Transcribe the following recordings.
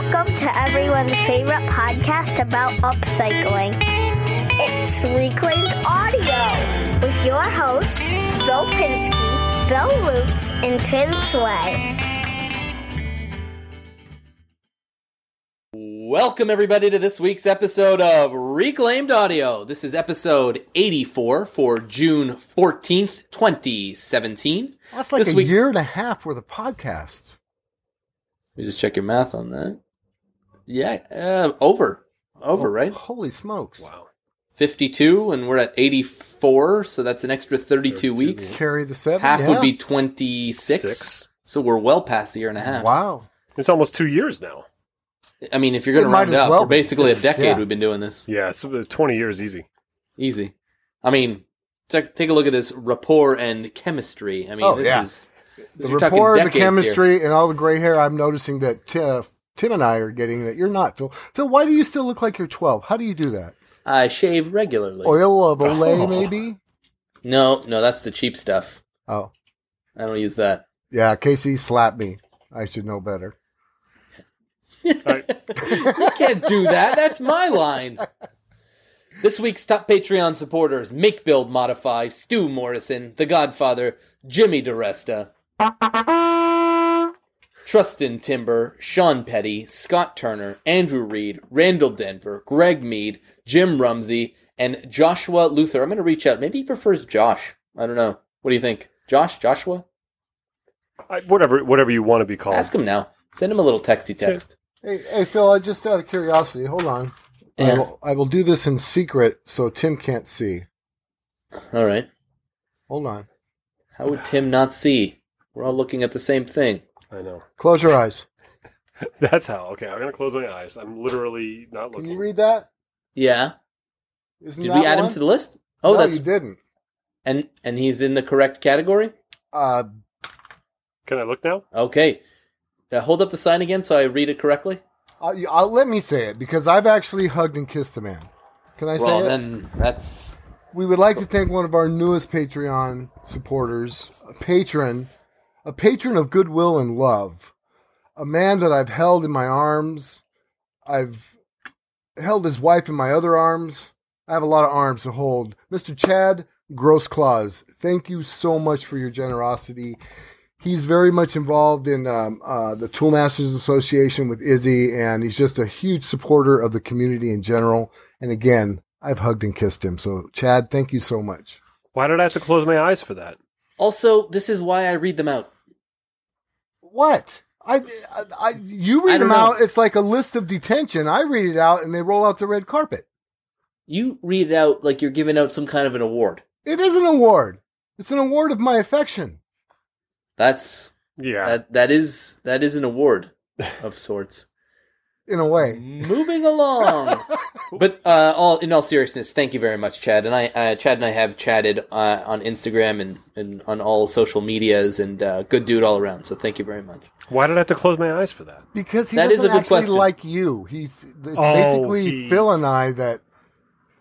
Welcome to everyone's favorite podcast about upcycling. It's Reclaimed Audio with your hosts, Phil Pinsky, Bill Roots, and Tim Sway. Welcome, everybody, to this week's episode of Reclaimed Audio. This is episode 84 for June 14th, 2017. That's like This a week's- year and a half worth of podcasts. Let me just check your math on that. Yeah, uh, over. Over, Oh, right? Holy smokes. Wow. 52, and we're at 84, so that's an extra 32 32 weeks. Carry the seven. Half yeah. would be 26. Six. So we're well past the year and a half. Wow. It's almost two years now. I mean, if you're going to might round up, well we're be. basically a decade yeah. we've been doing this. Yeah, so uh, 20 years easy. Easy. I mean, take, take a look at this rapport and chemistry. I mean, Oh, this yeah. is The you're rapport, the decades here. chemistry, and all the gray hair, I'm noticing that Tim, Tim and I are getting that you're not, Phil. Phil, why do you still look like you're 12? How do you do that? I shave regularly. Oil of Olay, Oh. maybe? No, no, that's the cheap stuff. Oh. I don't use that. Yeah, Casey slapped me. I should know better. I, You can't do that. That's my line. This week's top Patreon supporters: Make Build Modify, Stu Morrison, The Godfather, Jimmy DiResta, Trustin Timber, Sean Petty, Scott Turner, Andrew Reed, Randall Denver, Greg Mead, Jim Rumsey, and Joshua Luther. I'm going to reach out. Maybe he prefers Josh. I don't know. What do you think? Josh? Joshua? I, whatever whatever you want to be called. Ask him now. Send him a little texty text. Hey, hey, Phil, I just out of curiosity, hold on. I, will, I will do this in secret so Tim can't see. All right. Hold on. How would Tim not see? We're all looking at the same thing. I know. Close your eyes. That's how. Okay, I'm going to close my eyes. I'm literally not looking. Can you read that? Yeah. Isn't Did that we add him to the list? Oh, no, that's you didn't. and and he's in the correct category. Uh, Can I look now? Okay. Uh, hold up the sign again so I read it correctly. I'll, I'll let me say it because I've actually hugged and kissed a man. Can I say well, it? then that's We would like to thank one of our newest Patreon supporters, a patron, a patron of goodwill and love, a man that I've held in my arms. I've held his wife in my other arms. I have a lot of arms to hold. Mr. Chad Gross Claus, thank you so much for your generosity. He's very much involved in um, uh, the Toolmasters Association with Izzy, and he's just a huge supporter of the community in general. And again, I've hugged and kissed him. So, Chad, thank you so much. Why did I have to close my eyes for that? Also this is why I read them out. What? I, I, I you read don't them know. out. It's like a list of detention. I read it out, and they roll out the red carpet. You read it out like you're giving out some kind of an award. It is an award. It's an award of my affection. That's Yeah. that that is that is an award of sorts. In a way, Moving along. But uh, all in all seriousness, thank you very much, Chad. And I, uh, Chad and I have chatted uh, on Instagram and, and on all social medias, and uh, good dude all around. So thank you very much. Why did I have to close my eyes for that? because he That is doesn't a good actually question. like you. He's it's Oh, basically he- Phil and I that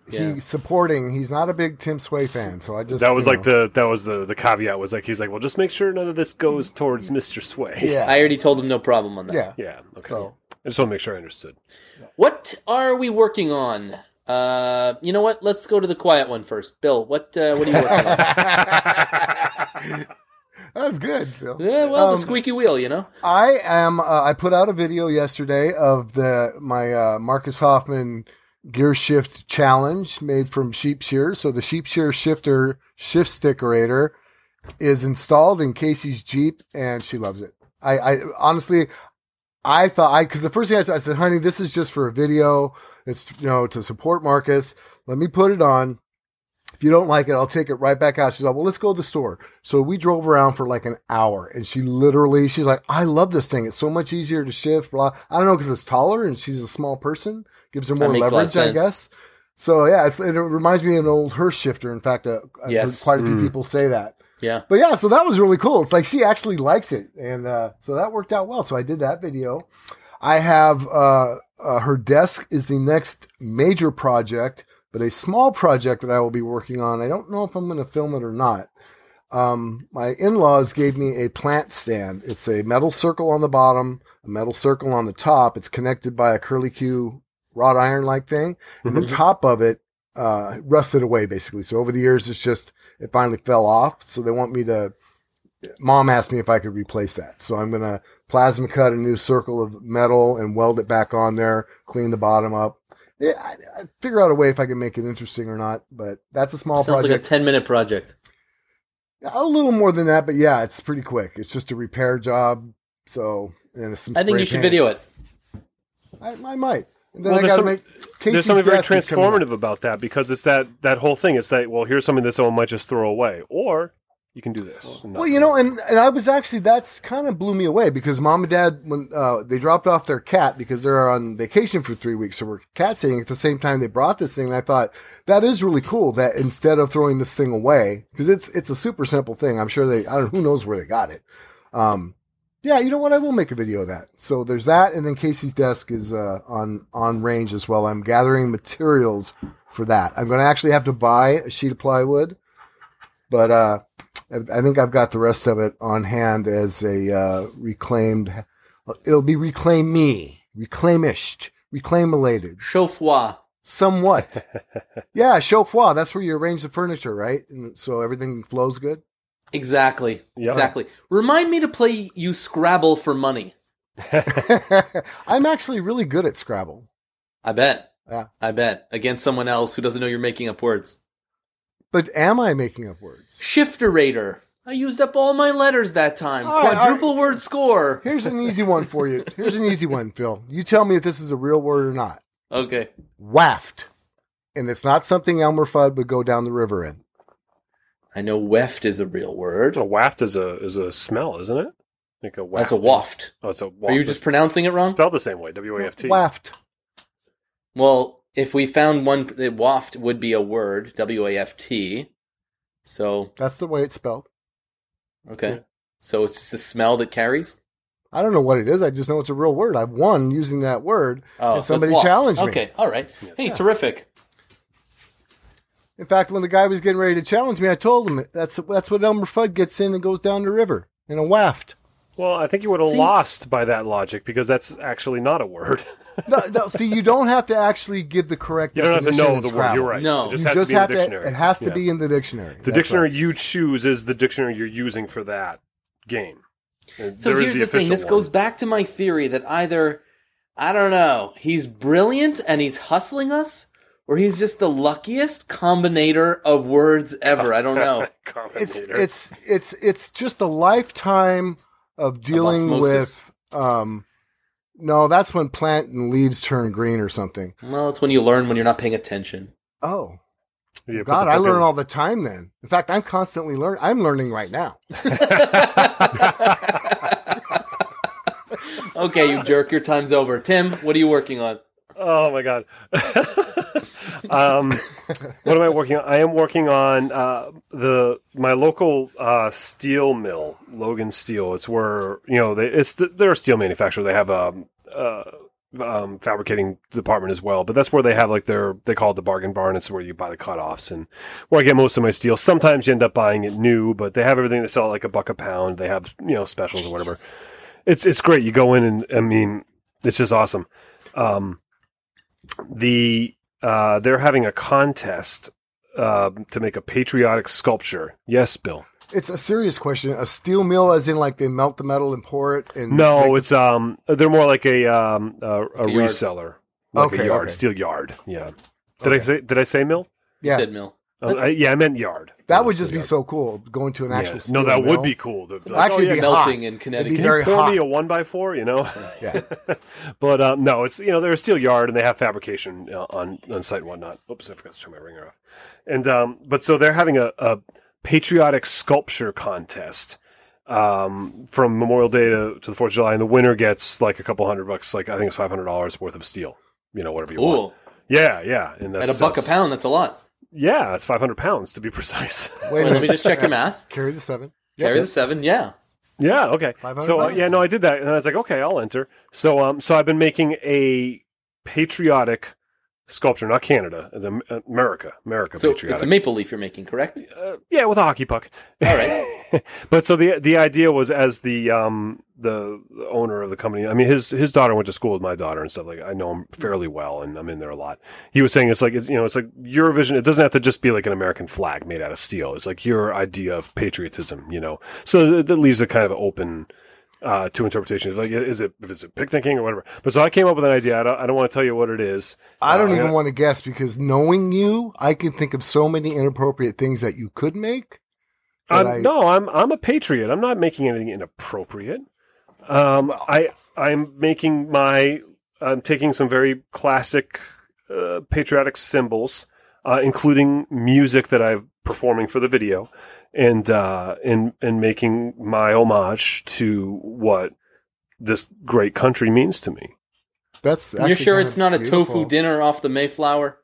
Yeah. he's supporting. He's not a big Tim Sway fan, so I just that was like know. the that was the the caveat was like he's like well just make sure none of this goes towards Mr. Sway. yeah I already told him no problem on that. yeah. Yeah. Okay. So I just want to make sure I understood. What are we working on? Uh, you know what? Let's go to the quiet one first. Bill, what uh, what are you working on? that was good, Phil. yeah, well, the Um, squeaky wheel, you know. I am. Uh, I put out a video yesterday of the my uh, Marcus Hoffman gear shift challenge made from sheep shear. So the sheep shear shifter shift stickerator is installed in Casey's Jeep, and she loves it. I, I honestly, I thought I because the first thing I, I said, honey, this is just for a video. It's you know to support Marcus. Let me put it on. If you don't like it, I'll take it right back out. She's like, well, let's go to the store. So we drove around for like an hour and she literally, she's like, I love this thing. It's so much easier to shift. Blah. I don't know because it's taller and she's a small person. Gives her more makes a lot of leverage, I guess. So yeah, it's, it reminds me of an old Hurst shifter. In fact, uh, Yes. quite a few Mm. people say that. Yeah. But yeah, so that was really cool. It's like she actually likes it, and uh, so that worked out well. So I did that video. I have uh, uh, her desk is the next major project, but a small project that I will be working on. I don't know if I'm going to film it or not. Um, my in-laws gave me a plant stand. It's a metal circle on the bottom, a metal circle on the top. It's connected by a curly Q wrought iron like thing, and the Mhm. top of it uh, rusted away basically. So over the years, it's just it finally fell off. So they want me to. Mom asked me if I could replace that, so I'm gonna plasma cut a new circle of metal and weld it back on there, clean the bottom up. Yeah, I, I figure out a way if I can make it interesting or not, but that's a small Sounds project. like a ten minute project. A little more than that, but yeah, it's pretty quick. It's just a repair job. So, and some I think you should paint. video it. I, I might. And then Well, I got to make. Casey's There's something very desk is coming up. transformative about that because it's that that whole thing. It's that well, here's something that someone might just throw away, or you can do this. Well, you know, and, and I was actually that's kind of blew me away because mom and dad when uh, they dropped off their cat because they're on vacation for three weeks, so we're cat sitting at the same time they brought this thing. And I thought that is really cool that instead of throwing this thing away because it's it's a super simple thing. I'm sure they I don't know who knows where they got it. Um, yeah, you know what? I will make a video of that. So there's that, and then Casey's desk is uh, on on range as well. I'm gathering materials for that. I'm going to actually have to buy a sheet of plywood, but uh, I think I've got the rest of it on hand as a uh, reclaimed. It'll be reclaim me, reclaimished, reclaimulated, Chauffois. somewhat. yeah, chauffoir. That's where you arrange the furniture, right? And so everything flows good. Exactly. Yeah. Exactly. Remind me to play you Scrabble for money. I'm actually really good at Scrabble. I bet. Yeah. I bet. Against someone else who doesn't know you're making up words. But am I making up words? Shifterator. I used up all my letters that time. All right, Quadruple word score. Here's an easy one for you. Here's an easy one, Phil. You tell me if this is a real word or not. Okay. Waft. And it's not something Elmer Fudd would go down the river in. I know weft is a real word. a waft is a is a smell, isn't it? Like a waft. That's a waft. Oh, it's a waft. Are you just pronouncing it wrong? spelled the same way? W A F T. Waft. Well, if we found one, the waft would be a word. W A F T. So That's the way it's spelled. okay. Yeah. So it's just a smell that carries. I don't know what it is. I just know it's a real word. I've won using that word. Oh, And somebody waft. challenged me. Okay, all right. Yes. Hey, Yeah. terrific. In fact, when the guy was getting ready to challenge me, I told him that's that's what Elmer Fudd gets in and goes down the river in a waft. Well, I think you would have See- lost by that logic because that's actually not a word. No, no, see, you don't have to actually give the correct. You don't have to know the word. Scrabble. You're right. No. it just you has just to be in have the to. dictionary. It has to Yeah. be in the dictionary. The That's dictionary right. you choose is the dictionary you're using for that game. And So here's the, thing. This one. goes back to my theory that either I don't know, he's brilliant and he's hustling us, or he's just the luckiest combinator of words ever. I don't know. It's it's it's it's just a lifetime of dealing osmosis. with. Um, no, that's when plant and leaves turn green or something. No, it's when you learn when you're not paying attention. Oh You God, I learn in- all the time. Then, in fact, I'm constantly learning. I'm learning right now. okay, you jerk, your time's over. Tim, what are you working on? Oh my god. um, what am I working on? I am working on uh, the my local uh, steel mill, Logan Steel. It's where you know they it's the, they're a steel manufacturer. They have a uh, um, fabricating department as well, but that's where they have like their they call it the bargain barn. It's where you buy the cutoffs and where I get most of my steel. Sometimes you end up buying it new, but they have everything. They sell it like a buck a pound. They have you know specials or whatever. It's it's great. You go in and I mean it's just awesome. Um, the uh, they're having a contest uh, to make a patriotic sculpture. Yes, Bill. It's a serious question. A steel mill, as in like they melt the metal and pour it. And No, make- it's um they're more like a um a, a, a reseller, like Okay, a yard, okay. steel yard. Yeah. Did I Okay. say did I say mill? yeah. Said Mill. I, yeah, I meant yard. That Yeah, would just be yard. so cool going to an Yeah. actual. Steel No, that mill. would be cool. The, Well, actually, oh, yeah, be melting hot. in It'd Connecticut. be Can you very pour hot. me a one by four? You know. Yeah. but um, no, it's you know they're a steel yard and they have fabrication uh, on on site and whatnot. Oops, I forgot to turn my ringer off. And um, but so they're having a, a patriotic sculpture contest um, from Memorial Day to, to the Fourth of July, and the winner gets like a couple hundred bucks, like I think it's five hundred dollars worth of steel. You know, whatever you want. Ooh, Yeah, yeah, and at that's a buck a pound, that's a lot. Yeah, it's five hundred pounds to be precise. Wait Wait, let me just check your math. Carry the seven. Carry Yep. the seven, yeah. Yeah. Okay. So uh, yeah, no, I did that, and I was like, okay, I'll enter. So um, so I've been making a patriotic sculpture, not Canada, it's America, America So patriotic. it's a maple leaf you're making, correct? uh, yeah, with a hockey puck. All right. but so the the idea was as the um the, owner of the company. I mean, his his daughter went to school with my daughter and stuff like. I know him fairly well, and I'm in there a lot. He was saying it's like it's, you know it's like Eurovision. It doesn't have to just be like an American flag made out of steel. It's like your idea of patriotism, you know. So that, that leaves it kind of open. Uh, to interpretation, like is it if it's a picnicking or whatever. But so I came up with an idea. I don't, I don't want to tell you what it is. I don't Uh, even yeah. want to guess because knowing you, I can think of so many inappropriate things that you could make. I'm, But I- no, I'm I'm a patriot. I'm not making anything inappropriate. Um, I I'm making my I'm taking some very classic uh, patriotic symbols, uh, including music that I'm performing for the video, and uh, and and making my homage to what this great country means to me. That's You're sure it's of not a tofu dinner off the Mayflower?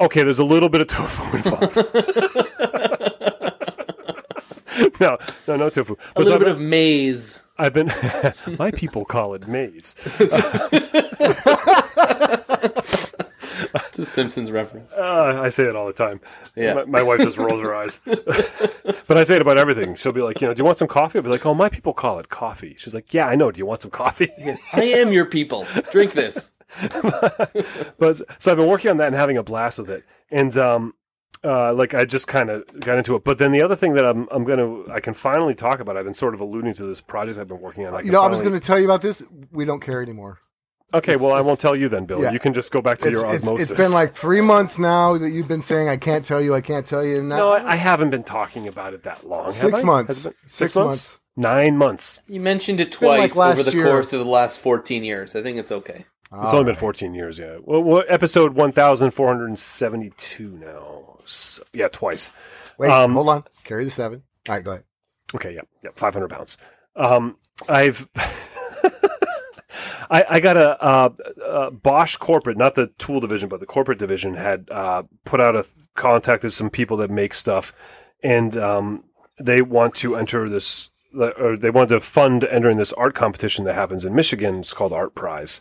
Okay, there's a little bit of tofu involved. no, no, no tofu. a But so little I've bit been- of maize. I've been. my people call it maize. It's a Simpsons reference. Uh, I say it all the time. Yeah. My, my wife just rolls her eyes. but I say it about everything. She'll be like, you know, do you want some coffee? I'll be like, oh, my people call it coffee. She's like, yeah, I know. Do you want some coffee? I am your people. Drink this. but so I've been working on that and having a blast with it. And um, uh, like I just kind of got into it. But then the other thing that I'm I'm gonna I can finally talk about. I've been sort of alluding to this project I've been working on. I You can know, I was going to tell you about this. We don't care anymore. Okay, it's- well, I won't tell you then, Bill. yeah. You can just go back to It's, your it's, osmosis. it's been like three months now that you've been saying I can't tell you, I can't tell you. And that, no, I, I haven't been talking about it that long. Six I? months. Has it been- Six months. Nine months. You mentioned it been like twice over the year. course of the last 14 years. I think it's okay. It's only been 14 years, yeah. Well, well episode 1472 now. So, yeah, twice. Wait, um, hold on. Carry the seven. All right, go ahead. Okay, yeah, yeah, 500 pounds. Um, I've. I, I got a, uh, uh Bosch corporate, not the tool division, but the corporate division had uh, put out a contacted some people that make stuff, and um, they want to enter this, or they wanted to fund entering this art competition that happens in Michigan. It's called ArtPrize,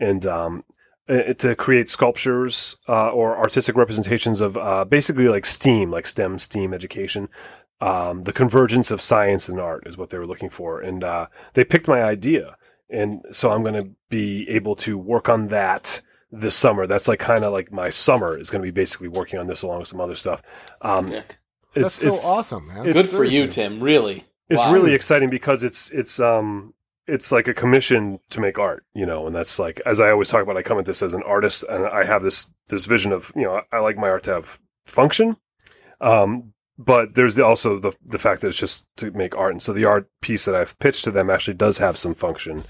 and um, uh, to create sculptures uh, or artistic representations of uh, basically like STEAM, like STEM, STEAM education. Um, the convergence of science and art is what they were looking for, and uh, they picked my idea, and so I'm going to be able to work on that this summer. That's like kind of like my summer is going to be basically working on this along with some other stuff. Um, Sick. That's so awesome, man. it's- Good for you, Tim. Really. it's Wow. really exciting because it's it's um it's like a commission to make art, you know, and that's like as I always talk about. I come at this as an artist, and I have this this vision of you know I like my art to have function, um, but there's the, also the the fact that it's just to make art, and so the art piece that I've pitched to them actually does have some function,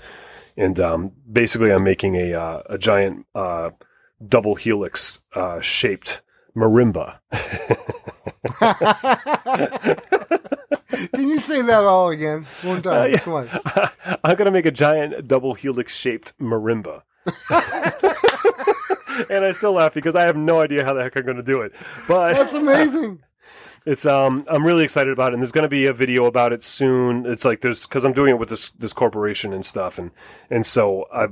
and um, basically I'm making a uh, a giant uh, double helix uh, shaped marimba. Can you say that all again? One time. Uh, yeah. Come on. I'm gonna make a giant double helix shaped marimba. and I still laugh because I have no idea how the heck I'm gonna do it. But That's amazing. It's um I'm really excited about it and there's gonna be a video about it soon. It's like there's because I'm doing it with this this corporation and stuff and and so I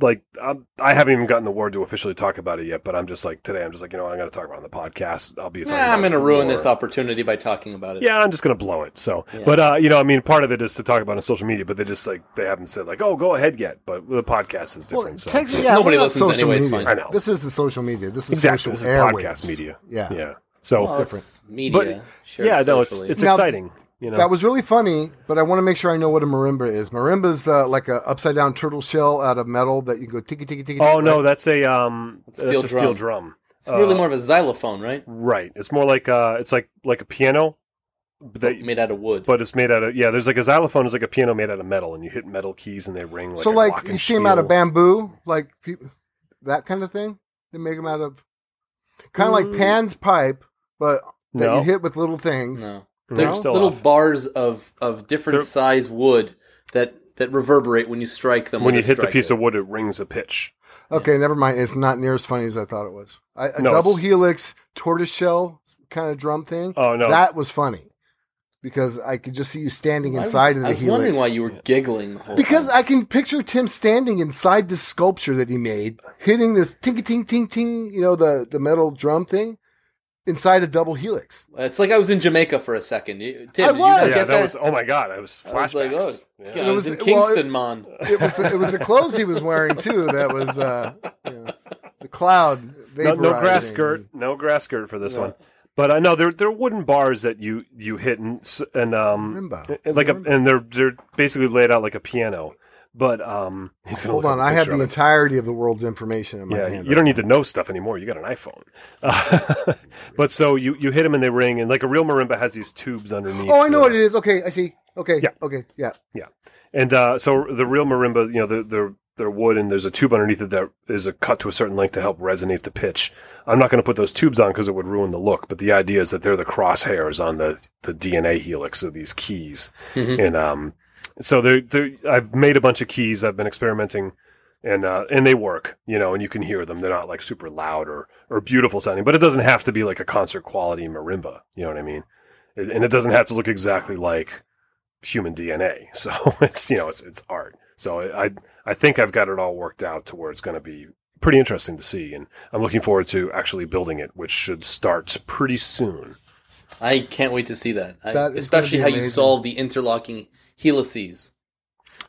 like I'm, I haven't even gotten the word to officially talk about it yet. But I'm just like today I'm just like you know what, I'm gonna talk about it on the podcast. I'll be talking Nah, about I'm going to ruin more. this opportunity by talking about it. Yeah, I'm just gonna blow it. So, Yeah. but uh, you know, I mean, part of it is to talk about it on social media, but they just like they haven't said like, oh, go ahead yet. But the podcast is Well, different. so. technically, yeah, Nobody listens social anyway, it's fine. I know. This is the social media. This is exactly, social this is airwaves. podcast media. Yeah. yeah. So, Well, different. it's media. But- shared yeah, no, it's it's Now, exciting. You know, That was really funny, but I want to make sure I know what a marimba is. Marimba's uh, like a upside down turtle shell out of metal that you go tiki tiki tiki. oh right? no, that's a um, Steel that's a steel drum. drum. It's really uh, more of a xylophone, right? Right. It's more like uh, it's like like a piano, but that, Made out of wood. but it's made out of yeah. There's like a xylophone is like a piano made out of metal, and you hit metal keys and they ring. Like so a like you see them out of bamboo, like people, that kind of thing. They make them out of kind of like Mm. Pan's pipe, but that No. you hit with little things. no. No, They're No? still little off. bars of, of different They're- size wood that, that reverberate when you strike them. when you hit the striker. piece of wood, it rings a pitch. Okay, never mind. It's not near as funny as I thought it was. I, a No, double it's- helix tortoise shell kind of drum thing. Oh no, That was funny. because I could just see you standing I was- inside of the I was helix. wondering why you were giggling the whole Because time. I can picture Tim standing inside this sculpture that he made, hitting this ting ting ting ting, you know, the the metal drum thing inside a double helix. It's like I was in Jamaica for a second. You, Tim, I did you was. Yeah, get that was. Oh my god, I was I was like, oh, Yeah. God, It was- was in well, Kingston, it- man. It was the, it was the clothes he was wearing too. That was uh, you know, the cloud. No, no grass skirt, no grass skirt for this Yeah. one. But I know they're they're wooden bars that you you hit and and um Marimba. and like a and they're they're basically laid out like a piano. But um, he's gonna Hold on, I have the entirety of the world's information in my Yeah, hand. you don't need to know stuff anymore. You got an iPhone. Uh, but so you you hit them and they ring, and like a real marimba has these tubes underneath. Oh, I know the- what it is. Okay, I see. Okay, Yeah. okay, yeah. Yeah. And uh, so the real marimba, you know, they're, they're, they're wood and there's a tube underneath it that is a cut to a certain length to help resonate the pitch. I'm not going to put those tubes on because it would ruin the look, but the idea is that they're the crosshairs on the, the DNA helix of these keys. Mhm. And um, so they're, they're, I've made a bunch of keys. I've been experimenting. And uh, and they work, you know, and you can hear them. They're not like super loud or or beautiful sounding, but it doesn't have to be like a concert quality marimba. You know what I mean? It, and it doesn't have to look exactly like human DNA. So it's you know it's it's art. So I I think I've got it all worked out to where it's going to be pretty interesting to see, and I'm looking forward to actually building it, which should start pretty soon. I can't wait to see that. I, especially how gonna you solve the interlocking helices.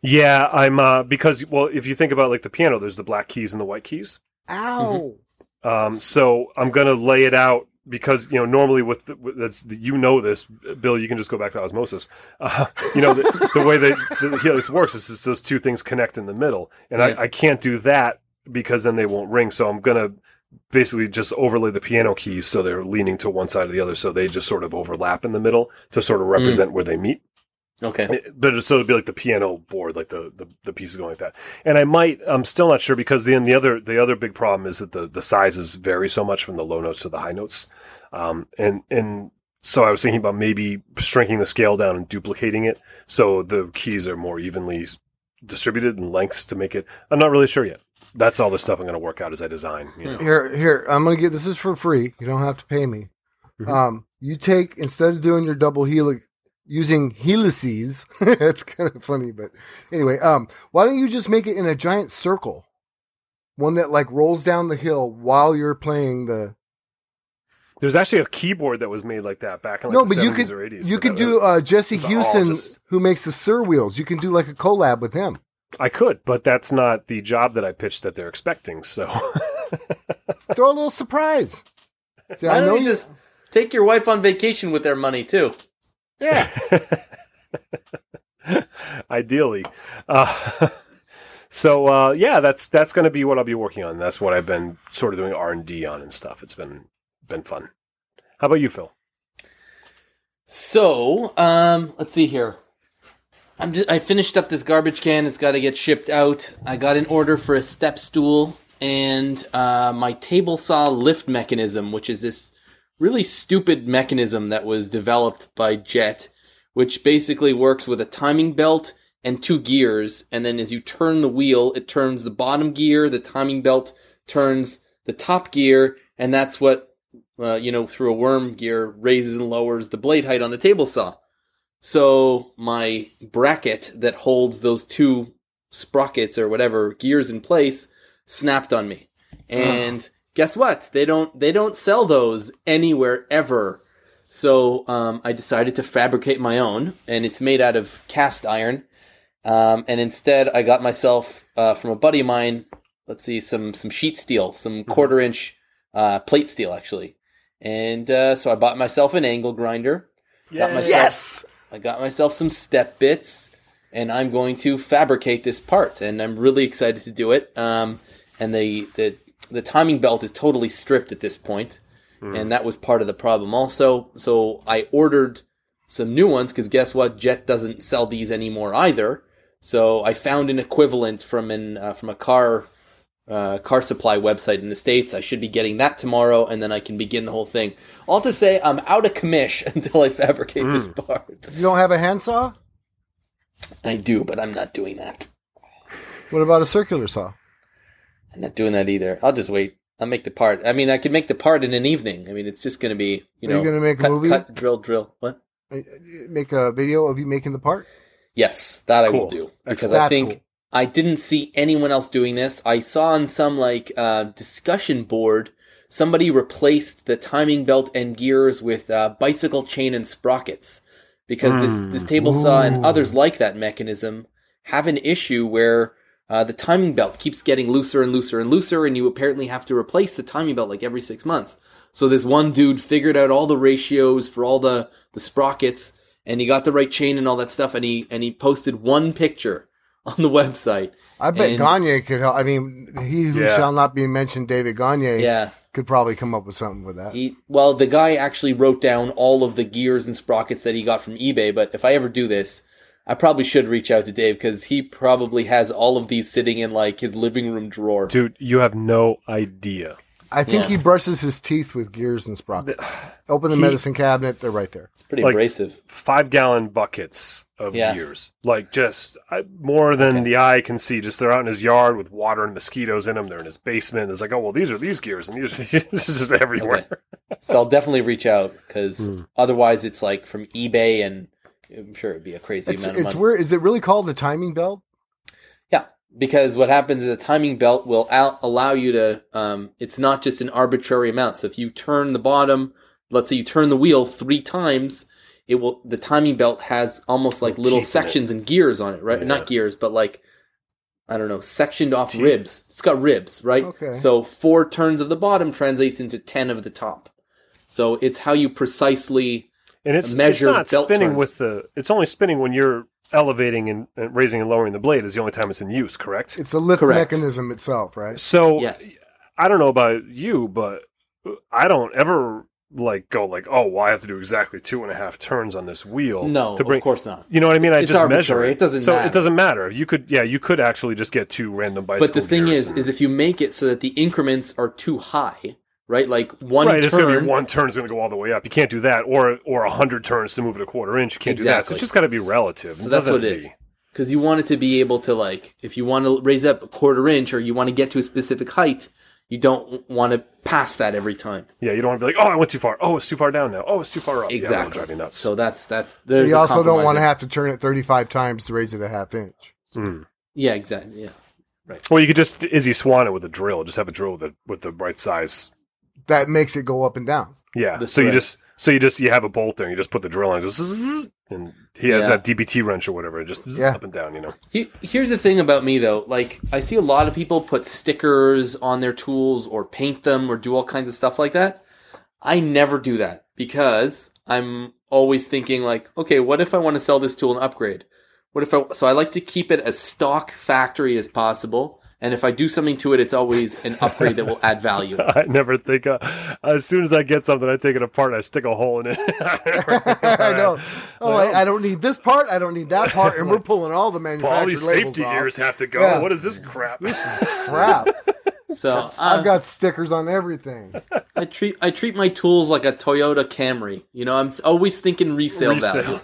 Yeah, I'm uh, because well, if you think about like the piano, there's the black keys and the white keys. Ow. Um, so I'm going to lay it out because you know normally with, the, with that's you know this Bill you can just go back to osmosis uh, you know the, the way that the helix works is just those two things connect in the middle and Right. I, I can't do that because then they won't ring so I'm gonna basically just overlay the piano keys so they're leaning to one side or the other so they just sort of overlap in the middle to sort of represent where they meet Okay. but so it'd be like the piano board, like the, the, the pieces going like that. And I might, I'm still not sure because then the other the other big problem is that the the sizes vary so much from the low notes to the high notes. Um, and and so I was thinking about maybe shrinking the scale down and duplicating it so the keys are more evenly distributed in lengths to make it. I'm not really sure yet. That's all the stuff I'm going to work out as I design. You know. Here, here. I'm gonna get this is for free. You don't have to pay me. Mhm. Um, you take instead of doing your double helix using helices. it's kind of funny, but anyway. Um, why don't you just make it in a giant circle, one that like rolls down the hill while you're playing the. There's actually a keyboard that was made like that back in like no, the but you could or 80s. you could do uh, Jesse it's Houston, just- who makes the Sir wheels. You can do like a collab with him. I could, but that's not the job that I pitched that they're expecting. So. Throw a little surprise. See, Why I know you you just take your wife on vacation with their money too? Yeah. Ideally, uh, so uh, yeah, that's that's going to be what I'll be working on. That's what I've been sort of doing R and D on and stuff. It's been been fun. How about you, Phil? So, um, let's see here. I'm just, I finished up this garbage can. It's got to get shipped out. I got an order for a step stool and uh, my table saw lift mechanism, which is this really stupid mechanism that was developed by Jet, which basically works with a timing belt and two gears. And then as you turn the wheel, it turns the bottom gear, the timing belt turns the top gear, and that's what uh, you know, through a worm gear raises and lowers the blade height on the table saw. So my bracket that holds those two sprockets or whatever gears in place snapped on me. And guess what? They don't they don't sell those anywhere ever. So um, I decided to fabricate my own, and it's made out of cast iron. Um, and instead, I got myself uh, from a buddy of mine. Let's see, some some sheet steel, some quarter inch uh, plate steel, actually. And uh, so I bought myself an angle grinder. Got myself, yes. I got myself some step bits, and I'm going to fabricate this part. And I'm really excited to do it. Um, and the, the the timing belt is totally stripped at this point, and that was part of the problem also. So I ordered some new ones because guess what? Jet doesn't sell these anymore either. So I found an equivalent from an uh, from a car uh, car supply website in the states. I should be getting that tomorrow, and then I can begin the whole thing. All to say, I'm out of commish until I fabricate this part. You don't have a handsaw? I do, but I'm not doing that. What about a circular saw? I'm not doing that either. I'll just wait. I'll make the part. I mean, I could make the part in an evening. I mean, it's just going to be, you Are know, you gonna make a movie? cut, drill, drill. What? uh, make a video of you making the part? Yes, that I will do because Excellent. I think cool. I didn't see anyone else doing this. I saw on some like uh, discussion board somebody replaced the timing belt and gears with uh, bicycle chain and sprockets because this this table saw and others like that mechanism have an issue where uh, the timing belt keeps getting looser and looser and looser, and you apparently have to replace the timing belt like every six months. So this one dude figured out all the ratios for all the the sprockets, and he got the right chain and all that stuff, and he and he posted one picture on the website. I bet And- Gagne could help. I mean, he who Yeah. shall not be mentioned, David Gagne, Yeah, could probably come up with something with that. he well, the guy actually wrote down all of the gears and sprockets that he got from eBay. But if I ever do this, I probably should reach out to Dave because he probably has all of these sitting in like his living room drawer. Dude, you have no idea. I think Yeah. he brushes his teeth with gears and sprockets. Open the He- medicine cabinet; they're right there. It's pretty Like- abrasive. Five gallon buckets of Yeah. gears. Like just I, more than Okay. the eye can see. Just they're out in his yard with water and mosquitoes in them. They're in his basement. It's like, oh, well, these are these gears. And these, this is just everywhere. So I'll definitely reach out because Hmm. otherwise it's like from eBay and I'm sure it'd be a crazy It's amount of it's money. weird. Is it really called the timing belt? Yeah, because what happens is a timing belt will al- allow you to. Um, it's not just an arbitrary amount. So if you turn the bottom, let's say you turn the wheel three times, it will. The timing belt has almost like Little little teeth it. sections and gears on it, right? Yeah. Not gears, but like I don't know, sectioned off Teeth. ribs. It's got ribs, right? Okay. So four turns of the bottom translates into ten of the top. So it's how you precisely. And it's, measure it's not belt spinning turns. with the. It's only spinning when you're elevating and, and raising and lowering the blade. Is the only time it's in use. Correct. It's a lift Correct. mechanism itself, right? So Yes. I don't know about you, but I don't ever like go like, oh, well, I have to do exactly two and a half turns on this wheel. No, to bring. of course not. You know what I mean? I It's just arbitrary. measure it. It doesn't so matter. it doesn't matter. You could, yeah, you could actually just get two random bicycle. But the thing is, and- is if you make it so that the increments are too high, right? Like one right, it's going to turn. be one turn is going to go all the way up. You can't do that, or or a hundred turns to move it a quarter inch. You can't do that. So it's just got to be relative. So It that's what have it to is. because you want it to be able to like, if you want to raise up a quarter inch or you want to get to a specific height, you don't want to pass that every time. Yeah, you don't want to be like, oh, I went too far. Oh, it's too far down now. Oh, it's too far up. Exactly. drive you nuts. So that's that's there's you a also don't want to have to turn it 35 times to raise it a half inch. Mm. Yeah, exactly. Yeah. Right. Well, you could just Izzy Swan it with a drill. Just have a drill with the with the right size. That makes it go up and down. Yeah. That's so you just so you just you have a bolt there. and You just put the drill in, just and he has Yeah. that DPT wrench or whatever. it Just Yeah. up and down. You know. He- Here's the thing about me though, like I see a lot of people put stickers on their tools or paint them or do all kinds of stuff like that. I never do that because I'm always thinking like, okay, what if I want to sell this tool and upgrade? What if I so I like to keep it as stock factory as possible, and if I do something to it, it's always an upgrade that will add value. I never think. Uh, as soon as I get something, I take it apart. and I stick a hole in it. I know. Oh, I, I don't need this part. I don't need that part. And we're pulling all the Well, manufactured all these labels safety off. gears have to go. Yeah. What is this crap? This is crap. So uh, I've got stickers on everything. I treat I treat my tools like a Toyota Camry. You know, I'm th- always thinking resale, value.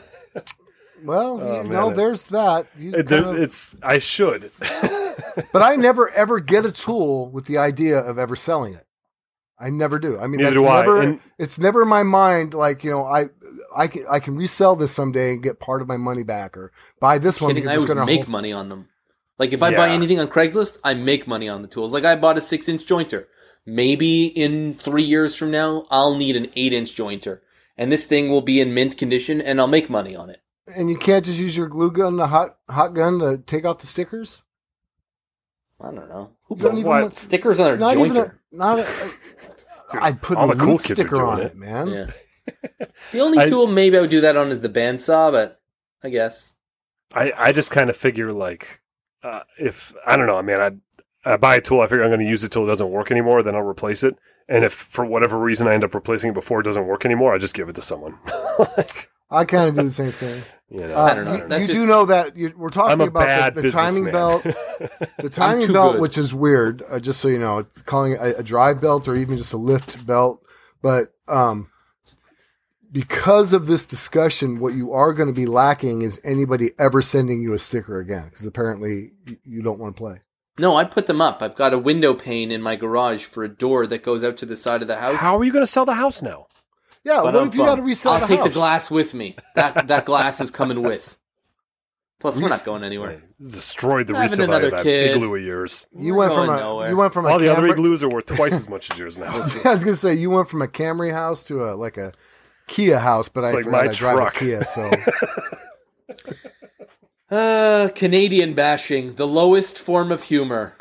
Resale. Well, Oh, you man, know, it- there's that. You It- there- of- it's. I should. but I never ever get a tool with the idea of ever selling it. I never do. I mean, Neither that's do I, never. and- it's never in my mind. Like you know, I, I can I can resell this someday and get part of my money back, or buy this one kidding. because I it's always going to make hold. money on them. Like if I buy anything on Craigslist, I make money on the tools. Like I bought a six inch jointer. Maybe in three years from now, I'll need an eight inch jointer, and this thing will be in mint condition, and I'll make money on it. And you can't just use your glue gun, the hot hot gun, to take off the stickers. I don't know who You puts what? want- stickers on a Not even a, jointer. not a. Dude, I'd put all a the cool loop kids are sticker doing on it. it, man. Yeah. the only I- tool maybe I would do that on is the bandsaw, but I guess I, I just kind of figure like uh, if I don't know, I mean, I I buy a tool, I figure I'm going to use it till it doesn't work anymore, then I'll replace it. And if for whatever reason I end up replacing it before it doesn't work anymore, I just give it to someone. like, I kind of do the same thing. you know, Uh, I don't know. You, That's you just- do know that you, we're talking I'm about the, the timing businessman. belt. The timing belt, good. which is weird, uh, just so you know, calling it a, a drive belt or even just a lift belt. But um, because of this discussion, what you are going to be lacking is anybody ever sending you a sticker again, because apparently you, you don't want to play. no. I put them up. I've got a window pane in my garage for a door that goes out to the side of the house. How are you going to sell the house now? Yeah, But what if you got to resell I'll the take the glass with me. That that glass is coming with. Plus, we're not going anywhere. Destroyed the Having resale value another of that kid. igloo of yours. You We're went from a nowhere. you went from a All the other Camry- igloos are worth twice as much as yours now. I was gonna say you went from a Camry house to a like a Kia house, but I Like forgot my I drive truck. a Kia, so Uh, Canadian bashing, the lowest form of humor.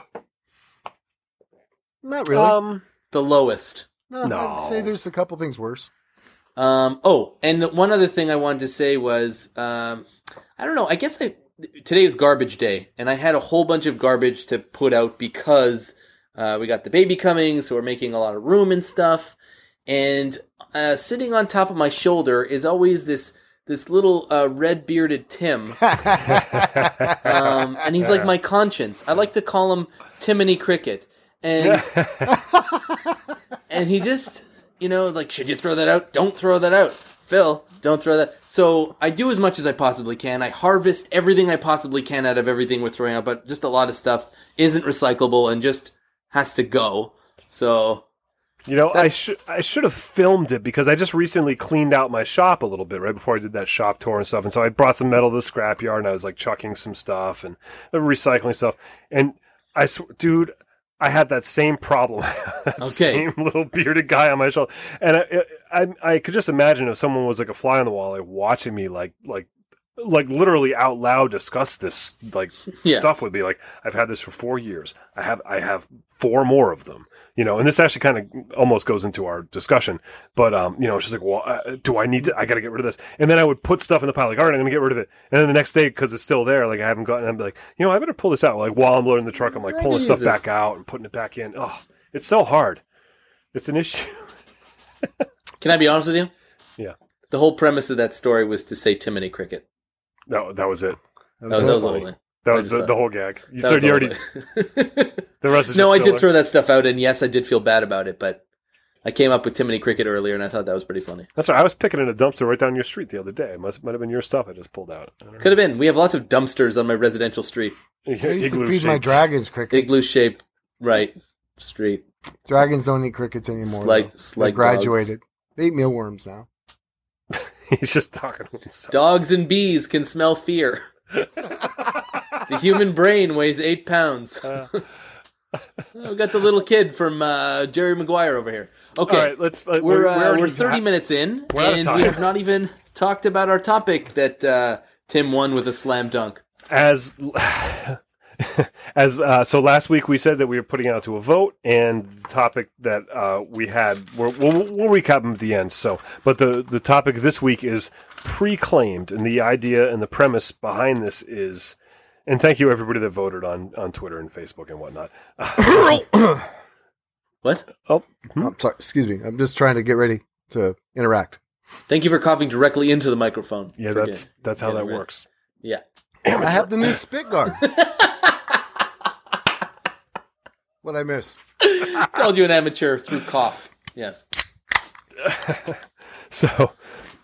not really. Um, The lowest. no, no. I'd say there's a couple things worse. Um, oh, and the- one other thing I wanted to say was, um, I don't know. I guess I today is garbage day, and I had a whole bunch of garbage to put out because uh, we got the baby coming, so we're making a lot of room and stuff. And uh, sitting on top of my shoulder is always this this little uh, red bearded Tim, um, and he's like my conscience. I like to call him Timony Cricket, and and he just you know like should you throw that out? Don't throw that out, Phil. Don't throw that. So I do as much as I possibly can. I harvest everything I possibly can out of everything we're throwing out, but just a lot of stuff isn't recyclable and just has to go. So You know, I should I should have filmed it because I just recently cleaned out my shop a little bit right before I did that shop tour and stuff. And so I brought some metal to the scrapyard and I was like chucking some stuff and recycling stuff. And I, sw- dude, I had that same problem. that Okay. same little bearded guy on my shoulder, and I, I I could just imagine if someone was like a fly on the wall, like watching me, like like like literally out loud discuss this like Yeah. stuff with me. Like I've had this for four years. I have I have four more of them. You know, and this actually kind of almost goes into our discussion. But um, you know, she's like, well, uh, do I need to? I got to get rid of this. And then I would put stuff in the pile, like, all right, I'm gonna get rid of it. And then the next day, because it's still there, like I haven't gotten, I'm like, you know, I better pull this out. Like while I'm loading the truck, I'm like I pulling stuff this. back out and putting it back in. Oh, it's so hard. It's an issue. can I be honest with you? Yeah. The whole premise of that story was to say Timony Cricket. No, that was it. That That was was, that was it. the whole That was the, the whole gag. That so you already the rest is no, just I still did throw that stuff out, and yes, I did feel bad about it, but I came up with Timony Cricket earlier, and I thought that was pretty funny. That's right. I was picking in a dumpster right down your street the other day. It must might have been your stuff I just pulled out. I don't know. Could have been. We have lots of dumpsters on my residential street. I used to Igloo feed my shaped. dragons crickets. Igloo shape, right? Street. Dragons don't eat crickets anymore. Like, like slight they graduated. They eat mealworms now. He's just talking to himself. Dogs and bees can smell fear. the human brain weighs eight pounds. Uh, we got the little kid from uh, Jerry Maguire over here. Okay, All right, let's. Uh, we're already we're 30 ha- minutes in, We're and we have not even talked about our topic that uh, Tim won with a slam dunk. as as uh, so last week we said that we were putting out to a vote and the topic that uh, we had we're, we'll, we'll recap them at the end so but the the topic this week is pre-claimed and the idea and the premise behind this is and thank you everybody that voted on on twitter and facebook and whatnot What? oh I'm sorry. Excuse me. I'm just trying to get ready to interact. Thank you for coughing directly into the microphone. yeah Forget- that's that's how forget that works Yeah. I have the new spit guard. what I miss? Called you an amateur through cough. Yes. So,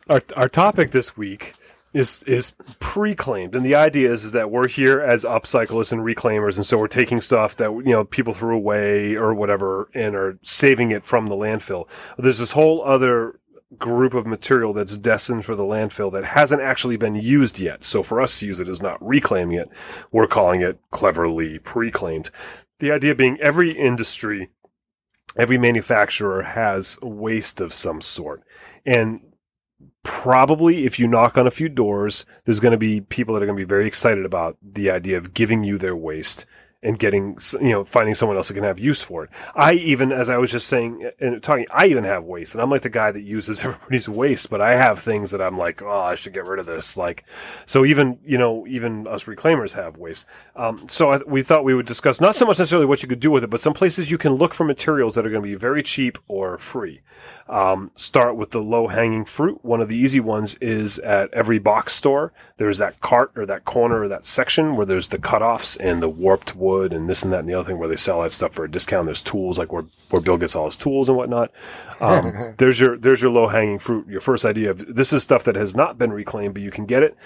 our our topic this week is is pre-claimed, and the idea is, is that we're here as upcyclists and reclaimers, and so we're taking stuff that you know people threw away or whatever, and are saving it from the landfill. There's this whole other group of material that's destined for the landfill that hasn't actually been used yet. So for us to use it is not reclaiming it; we're calling it cleverly pre-claimed. The idea being every industry every manufacturer has waste of some sort. And probably if you knock on a few doors, there's going to be people that are going to be very excited about the idea of giving you their waste and getting, you know, finding someone else that can have use for it. I even, as I was just saying and talking, I even have waste and I'm like the guy that uses everybody's waste, but I have things that I'm like, oh, I should get rid of this. Like, so even, you know, even us reclaimers have waste. Um, so I, we thought we would discuss not so much necessarily what you could do with it, but some places you can look for materials that are going to be very cheap or free. Um, start with the low hanging fruit. One of the easy ones is at every box store. There's that cart or that corner or that section where there's the cutoffs and the warped wood and this and that and the other thing where they sell that stuff for a discount. There's tools like where, where Bill gets all his tools and whatnot. Um, there's your there's your low hanging fruit. Your first idea of this is stuff that has not been reclaimed, but you can get it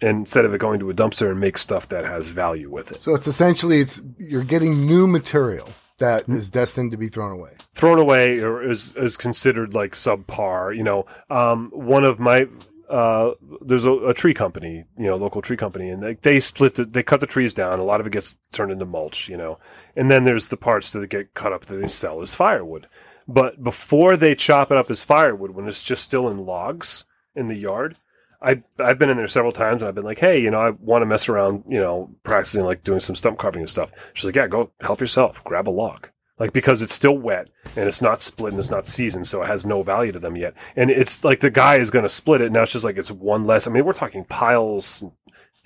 instead of it going to a dumpster and make stuff that has value with it. So it's essentially it's you're getting new material that is destined to be thrown away. thrown away or is is considered like subpar. You know, um, one of my uh, there's a, a, tree company, you know, local tree company, and they, they split the, they cut the trees down. A lot of it gets turned into mulch, you know, and then there's the parts that get cut up that they sell as firewood. But before they chop it up as firewood, when it's just still in logs in the yard, I I've been in there several times and I've been like, hey, you know, I want to mess around, you know, practicing like doing some stump carving and stuff. She's like, yeah, go help yourself, grab a log like because it's still wet and it's not split and it's not seasoned, so it has no value to them yet. And it's like the guy is going to split it. Now it's just like it's one less. I mean, we're talking piles,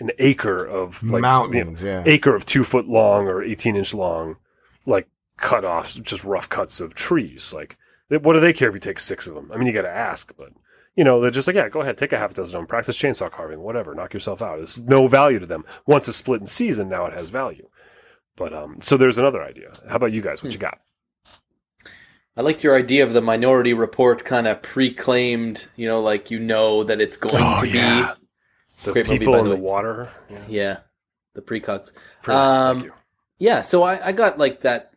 an acre of like mountains, you know, yeah, acre of two foot long or eighteen inch long, like cut offs, just rough cuts of trees. Like, what do they care if you take six of them? I mean, you got to ask, but you know, they're just like, yeah, go ahead, take a half a dozen of them, practice chainsaw carving, whatever, knock yourself out. It's no value to them. Once it's split in season, now it has value. But um, so there's another idea. How about you guys? What you got? I liked your idea of the Minority Report kind of pre-claimed. You know, like you know that it's going Oh, to yeah. be The Great people by in the the water. Yeah. yeah, the pre-cuts. Um, thank you. Yeah, so I, I got like that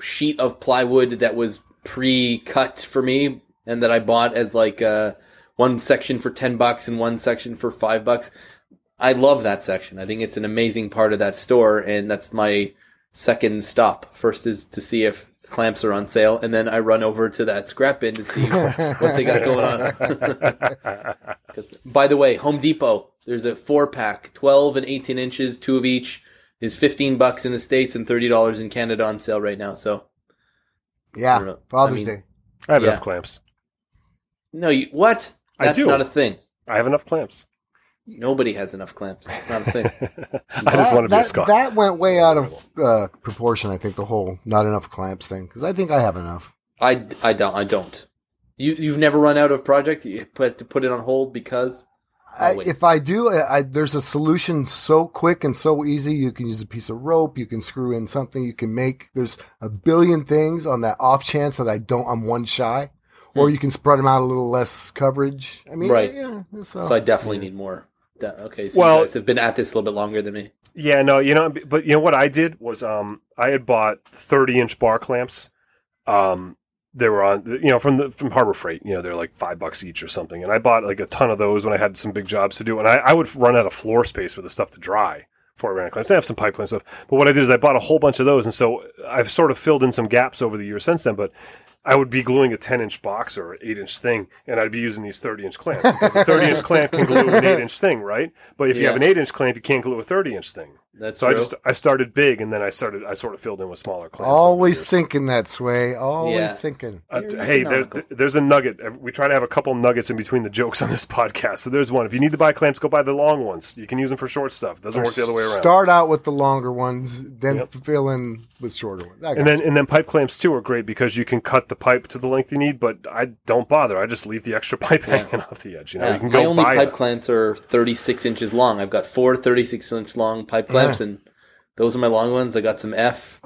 sheet of plywood that was pre-cut for me, and that I bought as like uh, one section for ten bucks and one section for five bucks. I love that section. I think it's an amazing part of that store, and that's my second stop. First is to see if clamps are on sale, and then I run over to that scrap bin to see what they got going on. 'Cause- by the way, Home Depot, there's a four pack, 12 and 18 inches, two of each, is 15 bucks in the States and $30 in Canada on sale right now. So, I yeah. don't know. Father's I mean- Day. I have Yeah. enough clamps. no, you, what? I That's do. not a thing. I have enough clamps. Nobody has enough clamps. It's not a thing. I just That- want to be a that, That went way out of uh, proportion. I think the whole not enough clamps thing because I think I have enough. I, I don't. I don't. You, you've never run out of project? You put to put it on hold because? I, Oh, if I do, I, I, there's a solution so quick and so easy. You can use a piece of rope. You can screw in something. You can make. There's a billion things on that off chance that I don't. I'm one shy, or you can spread them out a little less coverage. I mean, Hmm. Right. Yeah. So, So I definitely need more. Okay, so Well- you guys have been at this a little bit longer than me. Yeah, no, you know, but you know what I did was um I had bought 30 inch bar clamps. Um, they were on, you know, from the from Harbor Freight. You know, they're like five bucks each or something. And I bought like a ton of those when I had some big jobs to do. And I, I would run out of floor space for the stuff to dry before I ran out of clamps. I have some pipeline stuff, but what I did is I bought a whole bunch of those, and so I've sort of filled in some gaps over the years since then. But I would be gluing a 10 inch box or an 8 inch thing, and I'd be using these 30 inch clamps because a 30 inch clamp can glue an 8 inch thing, right? But if you have an 8 inch clamp, you can't glue a 30 inch thing. That's So I just I started big, and then I started I sort of filled in with smaller clamps. always over the years. thinking that sway. Always Yeah. thinking. Uh, hey, there, there's a nugget. We try to have a couple nuggets in between the jokes on this podcast. So there's one. If you need to buy clamps, go buy the long ones. You can use them for short stuff. It doesn't work the other way around. Start out with the longer ones, then Yep. fill in with shorter ones. And then you. and then pipe clamps too are great because you can cut the pipe to the length you need. But I don't bother. I just leave the extra pipe Yeah. hanging off the edge. You know, Yeah, you can my go only buy pipe it. clamps are 36 inches long. I've got four 36 inch long pipe clamps, and those are my long ones. I got some F,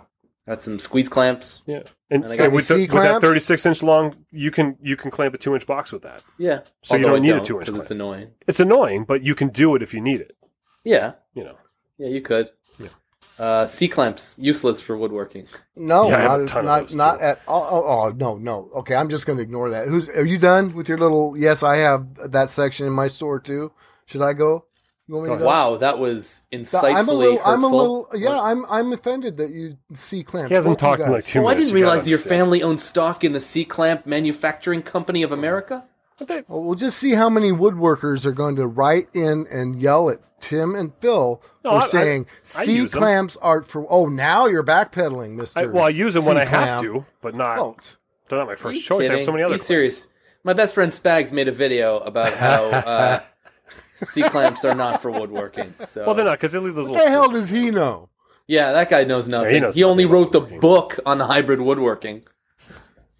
got some squeeze clamps. Yeah, and, And I got and with, the the, with that 36 inch long, you can you can clamp a two inch box with that. Yeah, So you don't I need a two-inch because it's annoying. It's annoying, but you can do it if you need it. Yeah, You know. yeah, you could. Yeah. Uh, C clamps useless for woodworking. No, Yeah, I have a not, not, those, not too. at all. Oh, oh, no, no. Okay, I'm just going to ignore that. Who's are you done with your little? Yes, I have that section in my store too. Should I go? You want me to go? Wow, that was insightfully I'm a little. hurtful. I'm a little. Yeah, I'm. I'm offended that you see clamps. He hasn't talked in like guys. two Oh, I didn't You realize your understand. family owned stock in the C clamp manufacturing company of America. But they- Well, we'll just see how many woodworkers are going to write in and yell at Tim and Phil No, for I- I- saying I C use them. clamps are for. Oh, now you're backpedaling, Mister. Well, I use them when I have to, but not. Oh, They're not my first you choice. I have so many other. Be clamps. serious. My best friend Spags made a video about how uh, C clamps are not for woodworking. So Well, they're not because they leave those what the hell does he know? Yeah, that guy knows nothing. he, knows only nothing wrote the book on hybrid woodworking.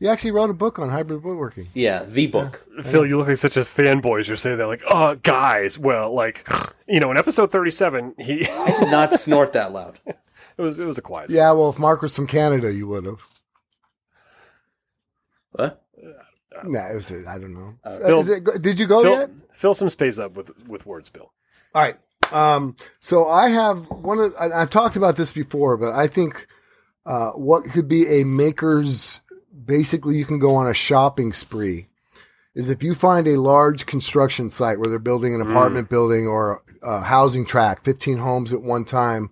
He actually wrote a book on hybrid woodworking. Yeah, the book. Phil, you look like such a fanboy as you're saying that. Like, oh, guys. Well, like, you know, in episode 37, he I did not snort that loud. it was it was a quiet. Yeah, well, if Mark was from Canada, you would have. What? Nah, it was. I don't know. Uh, is it, did you go Fill, yet? fill some space up with with words, Bill. All right. Um, so I have one of, I, I've talked about this before, but I think, uh, what could be a maker's basically you can go on a shopping spree is if you find a large construction site where they're building an apartment building or a housing tract, 15 homes at one time,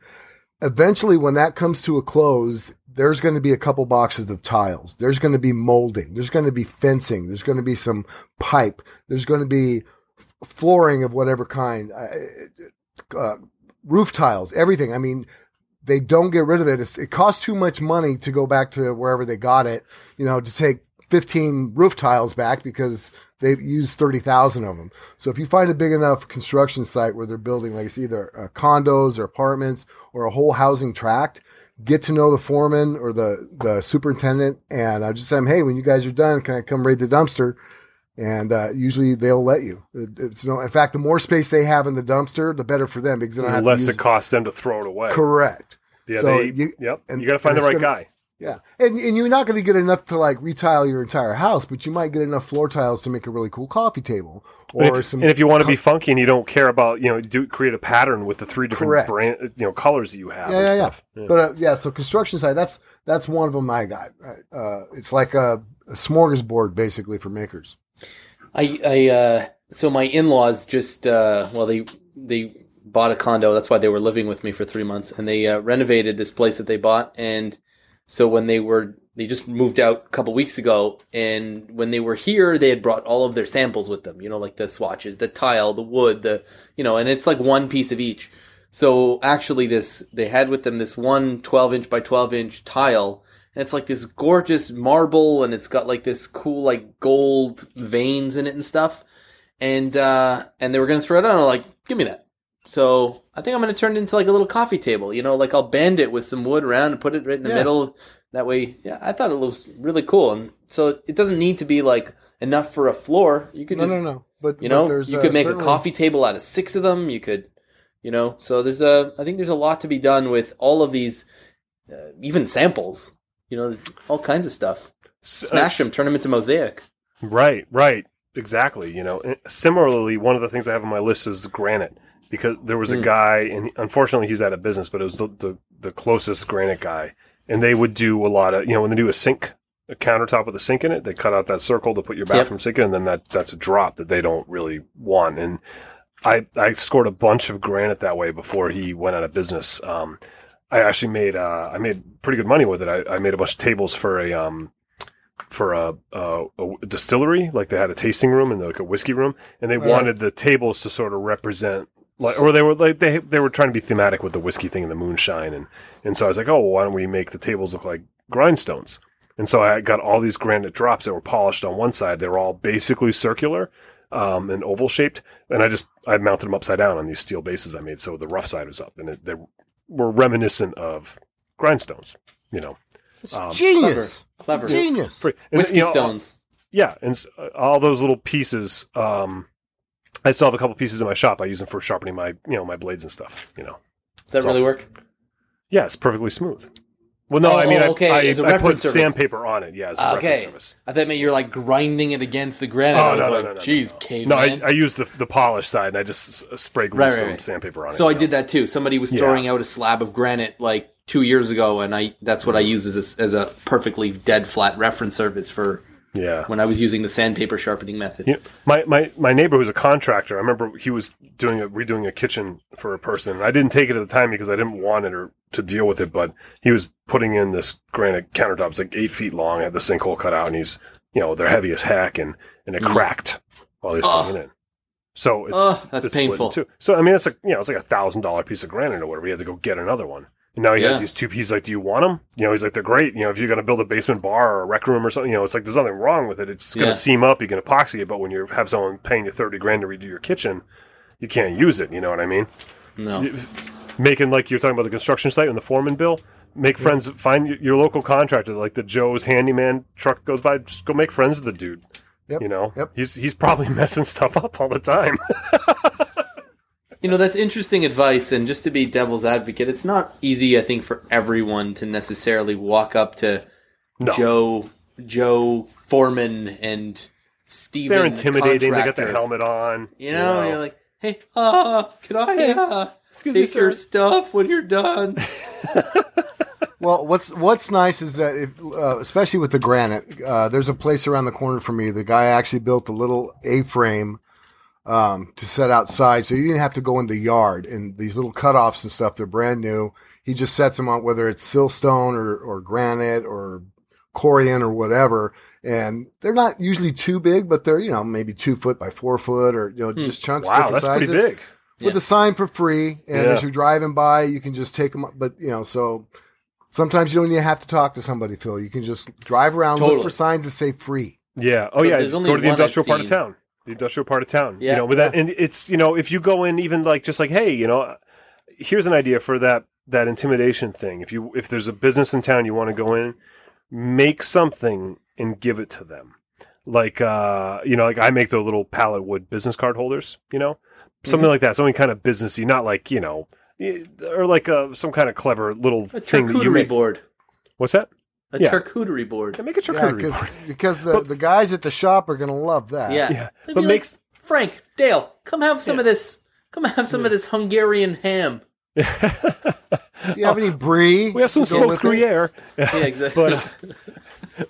eventually when that comes to a close, there's going to be a couple boxes of tiles. There's going to be molding. There's going to be fencing. There's going to be some pipe. There's going to be flooring of whatever kind, uh, uh, roof tiles, everything. I mean, they don't get rid of it. It's, it costs too much money to go back to wherever they got it, you know, to take 15 roof tiles back because they use 30,000 of them. So if you find a big enough construction site where they're building like it's either uh, condos or apartments or a whole housing tract, get to know the foreman or the, the superintendent and I just say, hey, when you guys are done, can I come raid the dumpster? And uh, usually they'll let you. It- It's no, in fact, the more space they have in the dumpster, the better for them because The less it costs them to throw it away. Correct. Yeah, So they, you- yep. and- you got to find the right gonna- guy. Yeah, and and you're not going to get enough to like retile your entire house, but you might get enough floor tiles to make a really cool coffee table And or if, some. and if you want to be funky and you don't care about, you know, do create a pattern with the three different Correct. brand, you know, colors that you have yeah, and yeah, stuff. yeah. But uh, yeah, so construction side that's that's one of them I got. Uh, it's like a, a smorgasbord basically for makers. I, I, uh, so my in-laws just, uh, well, they, they bought a condo. That's why they were living with me for three months and they, uh, renovated this place that they bought. And so when they were, they just moved out a couple weeks ago. And when they were here, they had brought all of their samples with them, you know, like the swatches, the tile, the wood, the, you know, and it's like one piece of each. So actually this, they had with them this one 12 inch by 12 inch tile and it's like this gorgeous marble and it's got like this cool like gold veins in it and stuff and uh and they were gonna throw it out I'm like give me that so i think i'm gonna turn it into like a little coffee table you know? Like i'll bend it with some wood around and put it right in the Yeah. middle. That way yeah i thought it was really cool. And so it doesn't need to be like enough for a floor. You could No, just no, no. But you but know there's, you uh, could make a coffee table out of six of them. You could you know? So there's a i think there's a lot to be done with all of these uh, even samples you know? All kinds of stuff. S- uh, smash them turn them into mosaic. Right, right, exactly. You know, And similarly, one of the things I have on my list is granite because there was a Hmm. guy, and unfortunately, he's out of business, but it was the, the the closest granite guy, and they would do a lot of you know when they do a sink. A countertop with a sink in it, they cut out that circle to put your bathroom sink in, and then that that's a drop that they don't really want. And I I scored a bunch of granite that way before he went out of business. Um, I actually made uh, I made pretty good money with it. I, I made a bunch of tables for a um, for a, a, a distillery, like they had a tasting room and like a whiskey room, and they wanted the tables to sort of represent. Like, or they were like they they were trying to be thematic with the whiskey thing and the moonshine, and and so I was like, oh, well, why don't we make the tables look like grindstones? And so I got all these granite drops that were polished on one side. They were all basically circular um, and oval shaped, and I just I mounted them upside down on these steel bases I made, so the rough side was up, and it, they were reminiscent of grindstones. You know, It's Um, genius. clever Genius. And, whiskey you know, stones Yeah, and uh, all those little pieces. Um, I still have a couple pieces in my shop. I use them for sharpening my, you know, my blades and stuff. You know. does that it's really all- work Yeah, it's perfectly smooth. Well, no, Oh, I mean, oh, I- okay, I, a I put surface. sandpaper on it. Yeah, it's a Ah, reference okay. I thought maybe you're like grinding it against the granite. Oh, I was no, no, like, no, no, geez, no. caveman. No, I, I use the the polished side, and I just spray glue Right, some right. sandpaper on it. so I know. did that too. Somebody was Yeah. throwing out a slab of granite like two years ago, and I that's what I use as a, as a perfectly dead flat reference surface for Yeah. when I was using the sandpaper sharpening method. Know, my, my, my neighbor who's a contractor, I remember he was doing a, redoing a kitchen for a person. And I didn't take it at the time because I didn't want it or to deal with it, but he was putting in this granite countertops like eight feet long, had the sinkhole cut out, and he's, you know, they're heavy as heck, and, and it Mm. cracked while he was putting it in. So it's, Ugh, that's it's painful. two. So, I mean, it's like, you know, it's like a thousand dollar piece of granite or whatever. He had to go get another one. And now he has these two pieces. Like, do you want them? You know, he's like, they're great. You know, if you're going to build a basement bar or a rec room or something, you know, it's like there's nothing wrong with it. It's just going to Yeah. seam up. You can epoxy it, but when you have someone paying you thirty grand to redo your kitchen, you can't use it. You know what I mean? No, You- Making like you're talking about the construction site and the foreman bill. Make friends. Find your, your local contractor, like the Joe's handyman truck goes by. Just go make friends with the dude. Yep. You know, Yep. he's he's probably messing stuff up all the time. you know that's interesting advice. And just to be devil's advocate, it's not easy. I think for everyone to necessarily walk up to No. Joe Joe Foreman and Steven They're intimidating. They got the helmet on. You know, you're like, hey, uh, can I uh, excuse me, your sir. stuff when you're done? Well, what's what's nice is that, if, uh, especially with the granite, uh, there's a place around the corner for me. The guy actually built a little A-frame um, to set outside, so you didn't have to go in the yard. And these little cutoffs and stuff, they're brand new. He just sets them on, whether it's Silestone or, or granite or corian or whatever. And they're not usually too big, but they're you know maybe two foot by four foot or you know just chunks. Wow, different that's sizes pretty big. with Yeah. a sign for free. And Yeah. as you're driving by, you can just take them. But you know, so sometimes you don't even have to talk to somebody, Phil. You can just drive around, look for signs that say free. Yeah. Oh So yeah. there's only Go to the industrial part of town. The industrial part of town. Yeah. You know, with that, and it's you know, if you go in, even like just like, hey, you know, here's an idea for that that intimidation thing. If you if there's a business in town you want to go in, make something and give it to them. Like uh, you know, like I make the little pallet wood business card holders. You know, something Mm-hmm. like that. Something kind of businessy, not like you know, or like uh, some kind of clever little A thing that you make. board. What's that? A Yeah. charcuterie board. Yeah, make a Yeah, charcuterie because board. because the, But- the guys at the shop are gonna love that. Yeah. Yeah, but be makes like, Frank, Dale, come have some Yeah. of this. Come have some of this Hungarian ham. Do you have any brie? we have some smoked with it? Gruyere. Yeah, exactly. but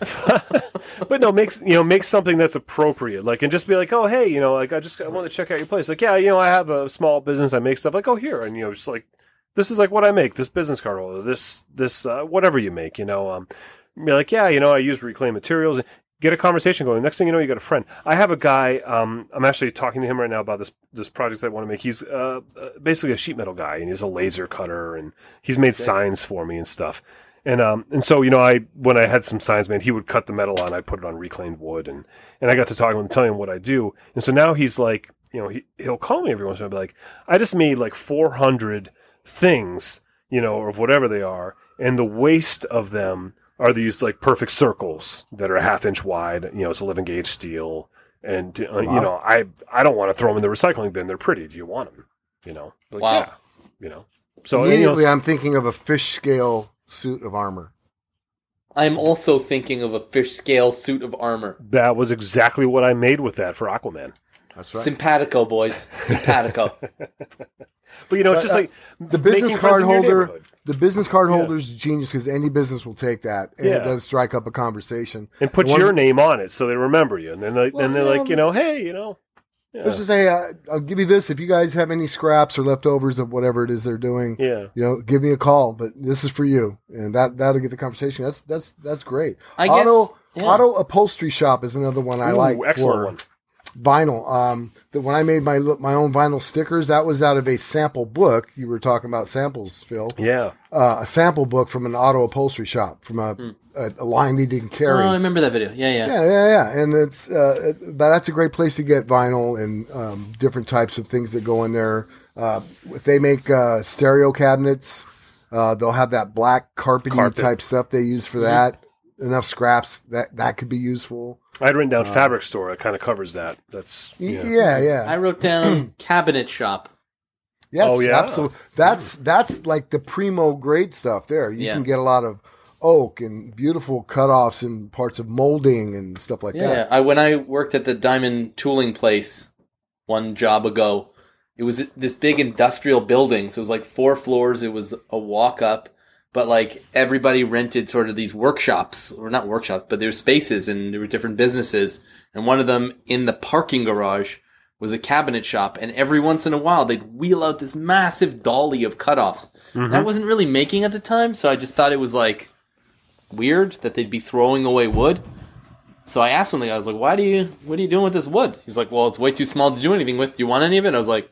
uh, but no, makes you know make something that's appropriate. Like and just be like, oh hey, you know, like I just I want to check out your place. Like yeah, you know, I have a small business. I make stuff. Like oh here, and you know, just like this is like what I make. This business card holder. This this uh, whatever you make. You know, um, be like yeah, you know, I use reclaimed materials. And get a conversation going. Next thing you know, you got a friend. I have a guy. Um, I'm actually talking to him right now about this this project that I want to make. He's uh, uh, basically a sheet metal guy, and he's a laser cutter, and he's made signs for me and stuff. And um and so you know I when I had some signs made, he would cut the metal on. I put it on reclaimed wood, and and I got to talking to him and telling him what I do. And so now he's like, you know, he he'll call me every once in a while, and be like, I just made like 400 things, you know, or of whatever they are, and the waste of them are these like perfect circles that are a half inch wide. You know, it's 11 gauge steel, and uh, you know, I I don't want to throw them in the recycling bin. They're pretty. Do you want them? You know, like, Wow. yeah, you know. So you know, Immediately, I'm thinking of a fish scale suit of armor. I'm also thinking of a fish scale suit of armor. That was exactly what I made with that for Aquaman. That's right. Simpatico, boys. Simpatico. But you know, it's just Uh, like the business card holder, the business card Yeah. holder is genius because any business will take that, and Yeah. it does strike up a conversation. and put One- your name on it so they remember you, and then they, Well, then they're yeah, like, you know, hey, you know, yeah, Let's just say, uh, I'll give you this. If you guys have any scraps or leftovers of whatever it is they're doing, yeah. you know, give me a call. But this is for you, and that that'll get the conversation. That's that's that's great. I guess. auto yeah. auto upholstery shop is another one I Ooh, like. excellent for one. Vinyl. Um, that when I made my my own vinyl stickers, that was out of a sample book. You were talking about samples, Phil. Yeah, Uh, a sample book from an auto upholstery shop from a, a, a line they didn't carry. Oh. I remember that video. Yeah, yeah. Yeah, yeah, yeah, and it's uh, it- but that's a great place to get vinyl and um, different types of things that go in there. Uh, if they make uh, stereo cabinets, uh, they'll have that black carpeting Carpet. type stuff they use for that. Enough scraps that that could be useful. I had written down uh, fabric store. It kind of covers that. That's yeah. Yeah, yeah, I wrote down cabinet shop. yes, Oh, yeah? absolutely. That's that's like the primo grade stuff. There, you Yeah. can get a lot of oak and beautiful cutoffs and parts of molding and stuff like Yeah, that. Yeah, I when I worked at the diamond tooling place one job ago, it was this big industrial building. So it was like four floors. It was a walk up, but like everybody rented sort of these workshops, or not workshops, but there were spaces and there were different businesses. And one of them in the parking garage was a cabinet shop. And every once in a while, they'd wheel out this massive dolly of cutoffs. And I mm-hmm. wasn't really making at the time, so I just thought it was like weird that they'd be throwing away wood. So I asked one of the guys, I was like, "Why do you? What are you doing with this wood?" He's like, "Well, it's way too small to do anything with. Do you want any of it?" I was like,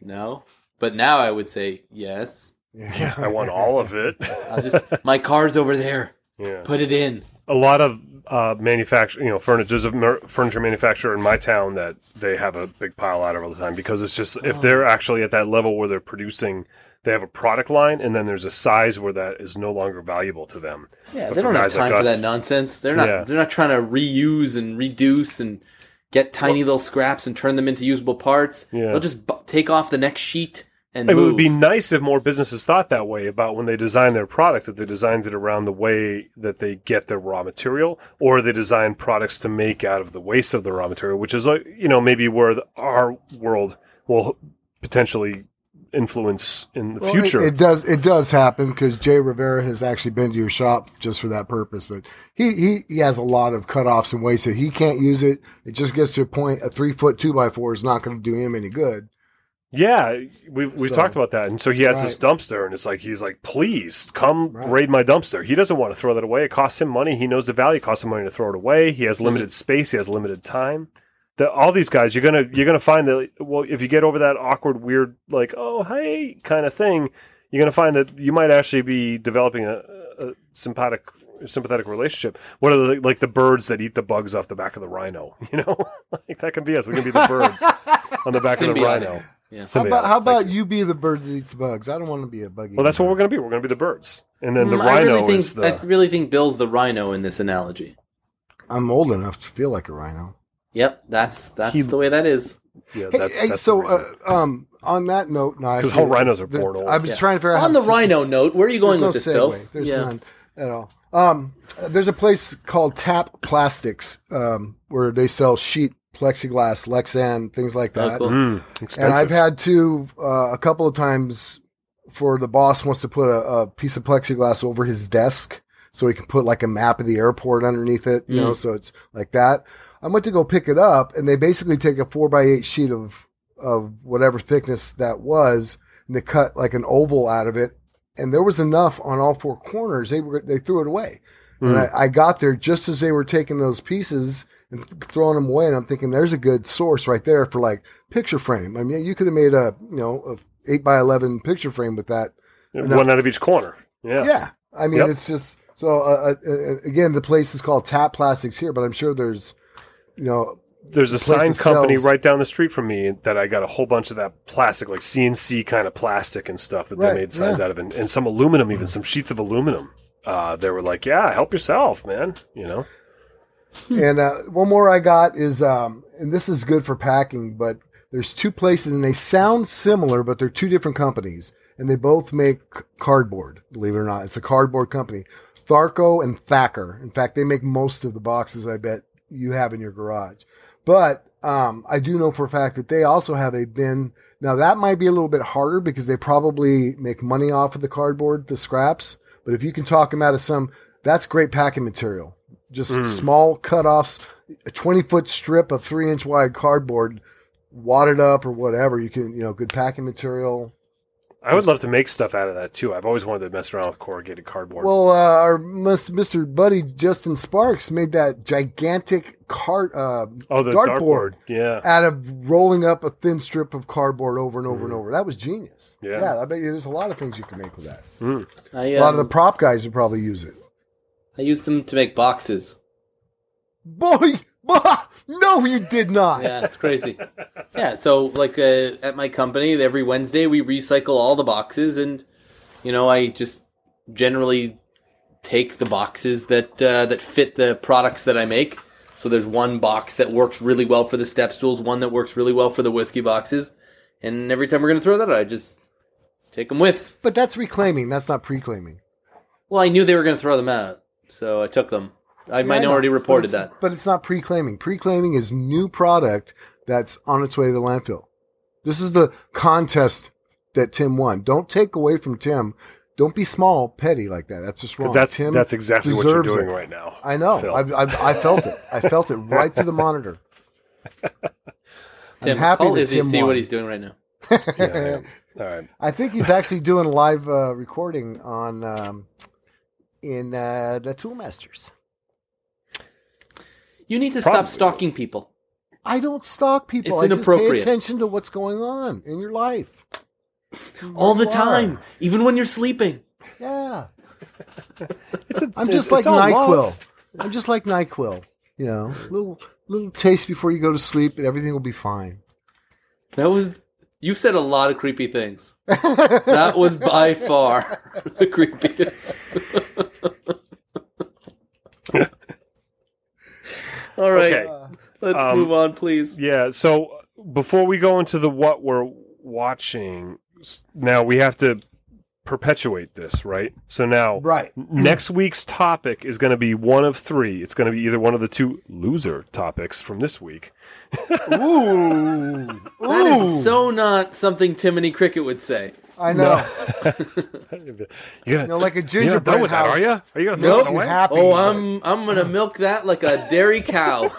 "No," but now I would say yes. Yeah, I want all of it. I'll just my car's over there. yeah. Put it in. a lot of uh, manufacture, you know, furniture. There's a mer- furniture manufacturer in my town that they have a big pile out of all the time because it's just if they're actually at that level where they're producing, they have a product line, and then there's a size where that is no longer valuable to them. Yeah, But they don't have guys like time for us- that nonsense. They're not. Yeah. They're not trying to reuse and reduce and get tiny little scraps and turn them into usable parts. Yeah. They'll just bu- take off the next sheet and It move. would be nice if more businesses thought that way about when they design their product, that they designed it around the way that they get their raw material, or they design products to make out of the waste of the raw material, which is like, you know, maybe where the, our world will potentially influence in the Well, future. it, it does. It does happen because Jay Rivera has actually been to your shop just for that purpose. But he he, he has a lot of cutoffs and ways that he can't use it. It just gets to a point. A three foot two by four is not going to do him any good. Yeah, we've we've So- talked about that, and so he has this dumpster, and it's like he's like, please come Right. raid my dumpster. He doesn't want to throw that away. It costs him money. He knows the value. It costs him money to throw it away. He has hmm. limited space. He has limited time. The, all these guys, you're gonna you're gonna find that well, if you get over that awkward, weird, like oh hey kind of thing, you're gonna find that you might actually be developing a, a sympathetic sympathetic relationship. What are the like the birds that eat the bugs off the back of the rhino? You know, like that can be us. We can be the birds on the back of the rhino. Yeah. How about, how about you. you be the bird that eats bugs? I don't want to be a buggy. Well, that's what we're going to be. We're going to be the birds, and then the Mm, I rhino really think is the. I really think Bill's the rhino in this analogy. I'm old enough to feel like a rhino. Yep, that's that's He- the way that is. yeah, Hey, that's, hey, that's so the uh, um, on that note, no, I 'Cause see all rhinos are The- born old. I was Yeah. trying to figure out On the to- rhino note, where are you going There's with no this, Bill? There's yeah. none at all. Um, there's a place called Tap Plastics um, where they sell sheet plexiglass, Lexan, things like Oh, that. cool. Mm, And. I've had to uh, a couple of times for the boss wants to put a, a piece of plexiglass over his desk so he can put like a map of the airport underneath it, you know, so it's like that. I went to go pick it up and they basically take a four by eight sheet of, of whatever thickness that was and they cut like an oval out of it. And there was enough on all four corners. They were, they threw it away. And I, I got there just as they were taking those pieces and throwing them away. And I'm thinking, there's a good source right there for like picture frame. I mean, you could have made a, you know, a eight by 11 picture frame with that. one out of each corner. Yeah. Yeah. I mean, Yep. it's just, so, uh, uh, uh, again, the place is called Tap Plastics here, but I'm sure there's, you know, There's a sign company sells- right down the street from me that I got a whole bunch of that plastic, like CNC kind of plastic and stuff that Right, they made signs yeah. out of, and, and some aluminum, even some sheets of aluminum. Uh, they were like, "Yeah, help yourself, man." You know. and uh, one more I got is, um, and this is good for packing, but there's two places and they sound similar, but they're two different companies and they both make cardboard, believe it or not. It's a cardboard company, Tharco and Thacker. In fact, they make most of the boxes I bet you have in your garage. But, um, I do know for a fact that they also have a bin. Now that might be a little bit harder because they probably make money off of the cardboard, the scraps. But if you can talk them out of some, that's great packing material. Just hmm. small cutoffs, a 20 foot strip of three inch wide cardboard, wadded up or whatever. You can, you know, good packing material. I would love to make stuff out of that too. I've always wanted to mess around with corrugated cardboard. Well, uh, our Mr. Buddy Justin Sparks made that gigantic card, uh, oh, the dartboard dartboard. Yeah. out of rolling up a thin strip of cardboard over and over and over. That was genius. Mm-hmm. Yeah. I bet you there's a lot of things you can make with that. A lot of um, the prop guys would probably use it. I used them to make boxes. Boy, bah, no, you did not. Yeah, it's crazy. yeah, so like uh, at my company, every Wednesday we recycle all the boxes, and you know I just generally take the boxes that uh, that fit the products that I make. So there's one box that works really well for the step stools, one that works really well for the whiskey boxes, and every time we're gonna throw that out, I just take them with. But that's reclaiming. That's not pre-claiming. Well, I knew they were gonna throw them out, so I took them. I Yeah, I know, minority but reported it's- that. But it's not pre-claiming. Pre-claiming is new product that's on its way to the landfill. This is the contest that Tim won. Don't take away from Tim. Don't be small, petty like that. That's just wrong. That's Tim that's exactly what you're doing it. right now. I know. I, I, I felt it. I felt it right through the monitor. Tim, happy call that Izzy, Tim see won. what he's doing right now. Yeah, I am. All right. I think he's actually doing a live uh, recording on um, in uh, the Toolmasters. You need to Probably. stop stalking people. I don't stalk people. It's I just pay inappropriate. attention to what's going on in your life. all the time, even when you're sleeping. Yeah. It's a, I'm just like NyQuil. love. I'm just like NyQuil. You know, little little taste before you go to sleep, and everything will be fine. That was you've said a lot of creepy things. that was by far the creepiest. All right, Okay. let's Um, move on, please. Yeah. So before we go into the what we're watching, now we have to perpetuate this, right? So now, Right. next week's topic is going to be one of three. It's going to be either one of the two loser topics from this week. Ooh. That Ooh. is so not something Timony Cricket would say. I know. You're gonna, know, like a gingerbread done with that, house. are you? Are you going to throw Nope. it away? Happy, Oh, but- I'm I'm gonna milk that like a dairy cow.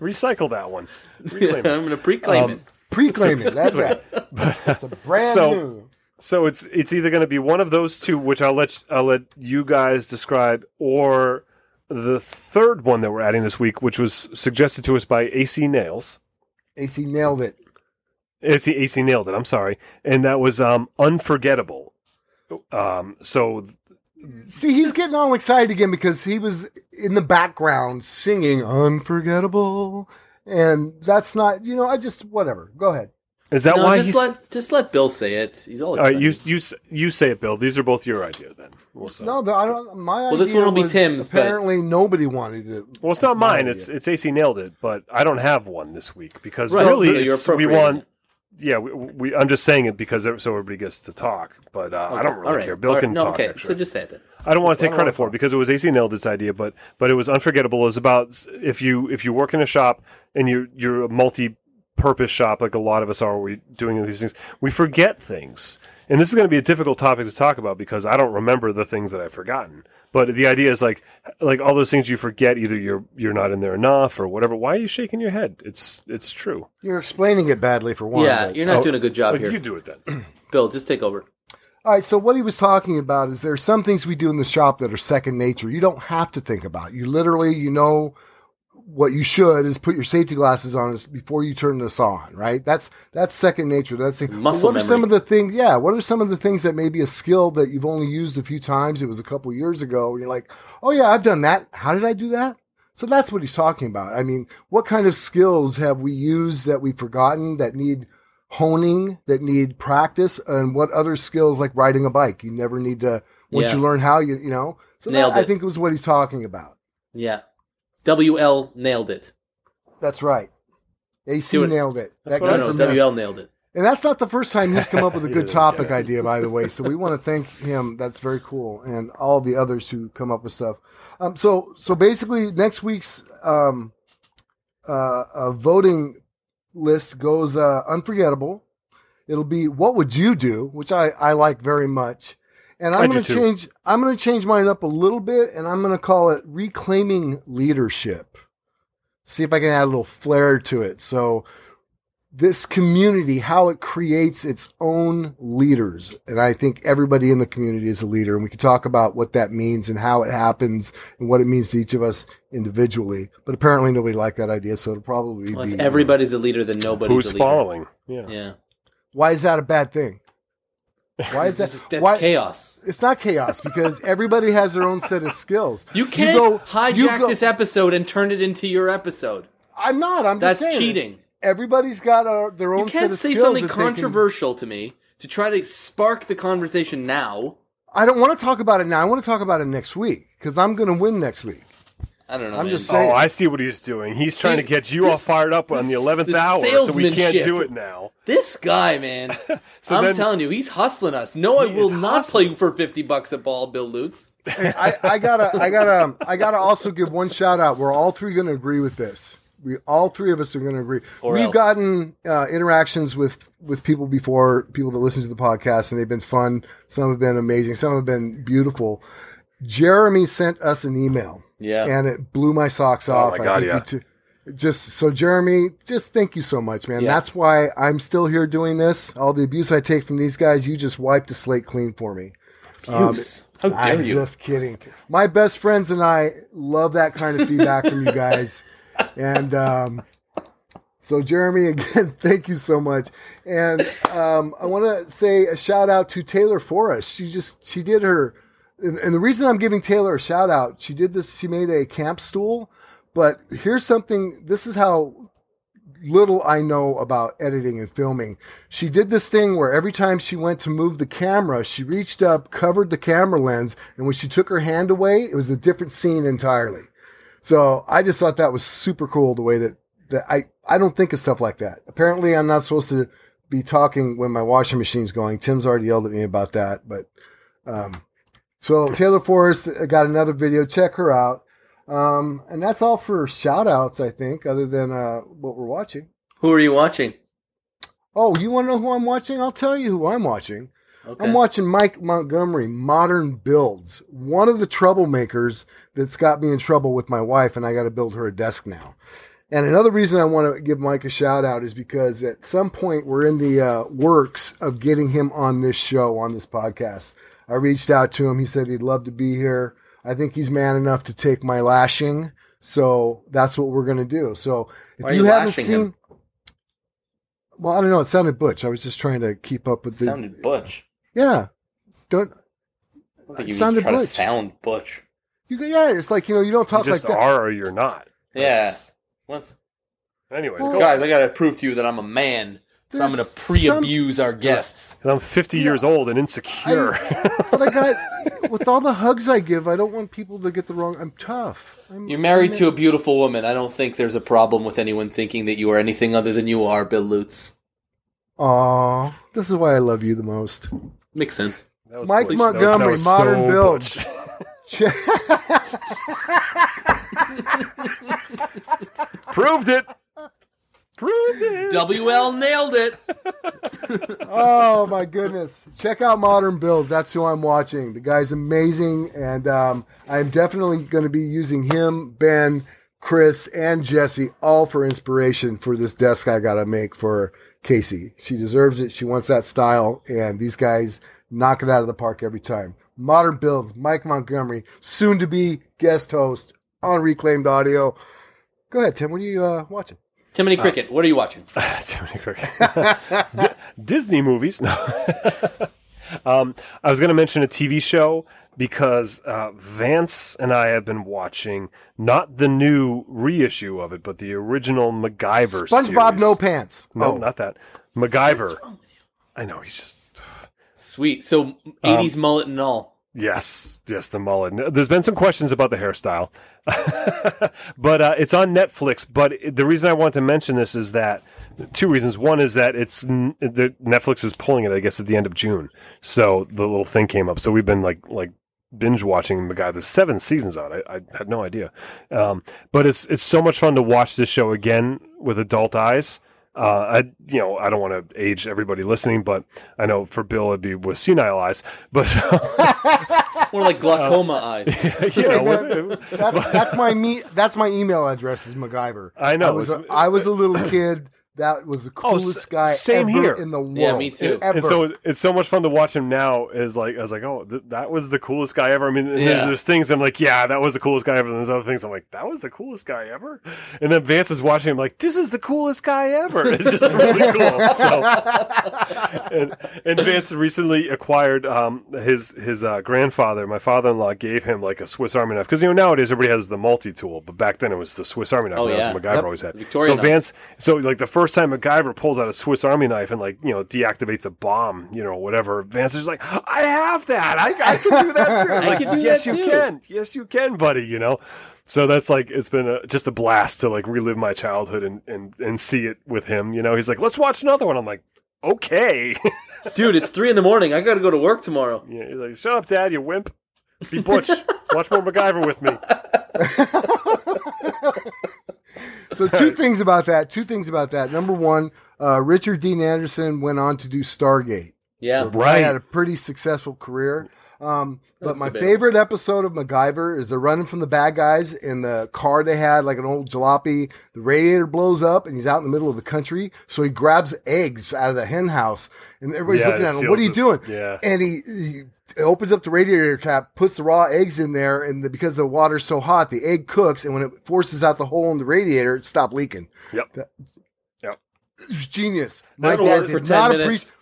Recycle that one. I'm gonna pre-claim Um, it. Pre-claiming. That's right. That's a brand So- new. So it's it's either going to be one of those two, which I'll let I'll let you guys describe, or the third one that we're adding this week, which was suggested to us by AC Nails. AC nailed it. AC AC nailed it. I'm sorry, and that was um, unforgettable. Um, so See, he's getting all excited again because he was in the background singing "Unforgettable," and that's not. You know, I just whatever. Go ahead. is that No, why just he's? let just let Bill say it. He's all all right, excited. you you you say it, Bill. These are both your idea then. Well, so- No, the, I don't. My Well, this idea one will be was Tim's, but- Apparently, nobody wanted it. well, it's not mine. idea. It's it's AC nailed it, but I don't have one this week because Right, really so we want. Yeah, we, we, I'm just saying it because so everybody gets to talk, but uh, I don't really All right. care. Bill right. can no, talk okay. extra. So just say it then. I don't want to take credit for it because it was AC nailed idea, but but it was unforgettable. It was about if you if you work in a shop and you you're a multi purpose shop like a lot of us are we doing these things we forget things and this is going to be a difficult topic to talk about because i don't remember the things that i've forgotten but the idea is like like all those things you forget either you're you're not in there enough or whatever why are you shaking your head it's it's true You're explaining it badly for one. Yeah, you're not Oh, doing a good job Like, here. you do it then Bill, just take over. All right. So what he was talking about is there are some things we do in the shop that are second nature. You don't have to think about. You literally, you know, what you should is put your safety glasses on before you turn this on. Right. That's that's second nature. That's the- muscle What are some of the things? Yeah. What are some of the things that may be a skill that you've only used a few times? It was a couple years ago. And you're like, oh yeah, I've done that. How did I do that? So that's what he's talking about. I mean, what kind of skills have we used that we've forgotten that need honing, that need practice, and what other skills like riding a bike you never need to once Yeah. you learn how you you know. So that, I think it. think was what he's talking about. Yeah. WL nailed it. That's right. AC Do it. nailed it. That's That what No, guy no, from WL nailed it. And that's not the first time he's come up with a good topic get idea, by the way. So we want to thank him. That's very cool, and all the others who come up with stuff. Um, so so basically, next week's um, uh, uh, voting list goes uh, unforgettable. It'll be what would you do, which I I like very much. And I I'm going to change. I'm going to change mine up a little bit, and I'm going to call it reclaiming leadership. See if I can add a little flair to it. So this community, how it creates its own leaders. And I think everybody in the community is a leader. And we could talk about what that means and how it happens and what it means to each of us individually. But apparently nobody liked that idea. So it'll probably Well, be. if everybody's a leader, then nobody's who's a leader. following yeah Yeah. Why is that a bad thing? Why is that? that's why, chaos. It's not chaos because everybody has their own set of skills. You can't go- hijack you go- this episode and turn it into your episode. I'm not. I'm That's just saying. cheating. Everybody's got a, their own You can't say something they can- controversial to me to try to spark the conversation now. I don't want to talk about it now. I want to talk about it next week because I'm going to win next week. I don't know. I'm man. just saying- Oh, I see what he's doing. He's trying to get you all fired up on the eleventh hour, so we can't do it now. This guy, man. So I'm then- telling you, he's hustling us. No, I will not hustling. play for 50 bucks a ball, Bill Lutz. Hey, I, I gotta, I gotta, I gotta also give one shout out. We're all three going to agree with this. We all three of us are going to agree. Or We've else. gotten uh, interactions with with people before, people that listen to the podcast, and they've been fun. Some have been amazing. Some have been beautiful. Jeremy sent us an email, Yeah. and it blew my socks off. Oh my God, think yeah. you t- just so Jeremy, just thank you so much, man. Yeah. That's why I'm still here doing this. All the abuse I take from these guys, you just wiped the slate clean for me. Abuse. How dare I'm you? just kidding. My best friends and I love that kind of feedback from you guys. And um, so, Jeremy, again, thank you so much. And um, I want to say a shout out to Taylor Forrest. She just she did her, and, and the reason I'm giving Taylor a shout out, she did this. She made a camp stool. But here's something. This is how little I know about editing and filming. She did this thing where every time she went to move the camera, she reached up, covered the camera lens, and when she took her hand away, it was a different scene entirely. So I just thought that was super cool the way that, that I, I don't think of stuff like that. Apparently I'm not supposed to be talking when my washing machine's going. Tim's already yelled at me about that, but um, so Taylor Forrest got another video. Check her out. Um, and that's all for shout outs, I think, other than uh, what we're watching. Who are you watching? Oh, you want to know who I'm watching? I'll tell you who I'm watching. Okay. I'm watching Mike Montgomery, Modern Builds, one of the troublemakers that's got me in trouble with my wife, and I got to build her a desk now. And another reason I want to give Mike a shout out is because at some point we're in the uh, works of getting him on this show, on this podcast. I reached out to him. He said he'd love to be here. I think he's man enough to take my lashing. So that's what we're going to do. So if Why are you, you haven't seen, him? well, I don't know. It sounded butch. I was just trying to keep up with the. sounded butch. Yeah. Don't. I don't think you sounded try to butch. sound butch. You, yeah, it's like you know you don't You talk like just that. are or you're not. Yeah. That's- Once, Anyways, Well, go guys, I gotta prove to you that I'm a man. So I'm gonna pre-abuse our guests. And I'm 50 years old and insecure. But I got with all the hugs I give, I don't want people to get the wrong. I'm tough. I'm, You're married I'm- to a beautiful woman. I don't think there's a problem with anyone thinking that you are anything other than you are, Bill Lutz. Aw, this is why I love you the most. Makes sense. That was Mike. That was- that Montgomery, was Modern so Build. Proved it. Proved it. WL nailed it. oh my goodness! Check out Modern Builds. That's who I'm watching. The guy's amazing, and um, I'm definitely going to be using him, Ben, Chris, and Jesse all for inspiration for this desk I got to make for Casey. She deserves it. She wants that style, and these guys knock it out of the park every time. Modern Builds, Mike Montgomery, soon to be guest host on Reclaimed Audio. Go ahead, Tim. What are you uh, watching? Timothy Cricket, what are you watching? Too many cricket. D- Disney movies. No. um, I was going to mention a TV show because uh, Vance and I have been watching not the new reissue of it, but the original MacGyver SpongeBob series. No Pants. No, oh, not that. MacGyver. I know he's just Sweet. So 80s mullet and all. Yes, yes, the mullet. There's been some questions about the hairstyle, but uh, it's on Netflix. But the reason I want to mention this is that two reasons. One is that it's the, Netflix is pulling it, I guess, at the end of June. So the little thing came up. So we've been like like binge watching MacGyver. There's seven seasons out. I, I had no idea, um, but it's it's so much fun to watch this show again with adult eyes. Uh, I, you know, I don't want to age everybody listening, but I know for Bill it'd be with senile eyes. But More like glaucoma eyes. you know, Yeah, with- that's that's my me. That's my email address is MacGyver. I know, I was a, it's- I was a little kid. That was the coolest s- guy same ever here. in the world. Yeah, me too. Ever. and so it's so much fun to watch him now. Is like I was like, oh, th- that was the coolest guy ever. I mean, Yeah. there's, there's things I'm like, yeah, that was the coolest guy ever. And there's other things I'm like, that was the coolest guy ever. And then Vance is watching him like, this is the coolest guy ever. It's just really cool. So, and, and Vance recently acquired um, his his uh, grandfather. My father-in-law gave him like a Swiss Army knife because you know nowadays everybody has the multi-tool, but back then it was the Swiss Army knife. Oh, that was yeah. what MacGyver Yep. always had. Victorinox so Vance, so like the first time MacGyver pulls out a Swiss Army knife and like you know deactivates a bomb, you know whatever. Vance is like, I have that. I, I can do that too. I like, can do yes, that you too." can. Yes, you can, buddy. You know. So that's like it's been a, just a blast to like relive my childhood and, and and see it with him. You know, he's like, let's watch another one. I'm like, okay. Dude, it's 3 in the morning. I gotta go to work tomorrow. yeah, he's like, shut up, Dad, you wimp. Be butch. watch more MacGyver with me. So two things about that. Two things about that. Number one, uh, Richard Dean Anderson went on to do Stargate. Yeah. So the guy Right. had a pretty successful career. Um, but my favorite episode of MacGyver is they're running from the bad guys in the car they had, like an old jalopy. The radiator blows up and he's out in the middle of the country. So he grabs eggs out of the hen house and everybody's Yeah, looking at him. What are you doing? it. Yeah. And he, he opens up the radiator cap, puts the raw eggs in there, and the, because the water's so hot, the egg cooks. And when it forces out the hole in the radiator, it stopped leaking. Yep. That- Yep. It was genius. My That'll dad did 10 not appreciate.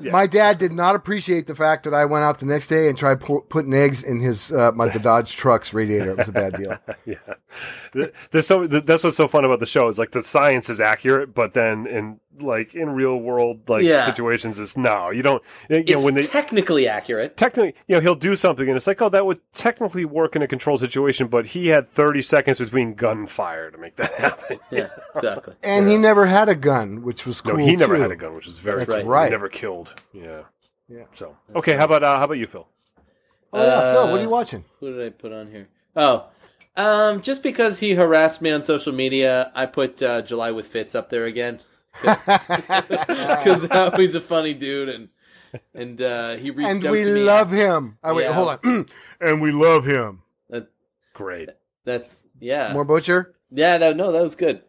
Yeah. My dad did not appreciate the fact that I went out the next day and tried pu- putting eggs in his uh, my the Dodge truck's radiator. It was a bad deal. yeah. There's so that's what's so fun about the show is like the science is accurate, but then in like in real world like Yeah. situations is no, you don't. You it's know when they technically accurate. technically, you know, he'll do something and it's like, oh, that would technically work in a controlled situation, but he had 30 seconds between gunfire to make that happen. Yeah, exactly. And he never had a gun, which was cool. No, he never too. had a gun, which is very That's cool. right. Right. He never killed. Yeah. Yeah. So okay, how about uh, how about you, Phil? Oh yeah, Phil, what Uh, are you watching? Who did I put on here? Oh, um, just because he harassed me on social media, I put uh, July with Fitz up there again. Because he's a funny dude, and and uh, he reached And out we to me. love him. Oh wait, Yeah. hold on. and we love him. That, Great. that's yeah, More butcher. yeah. No, no, that was good.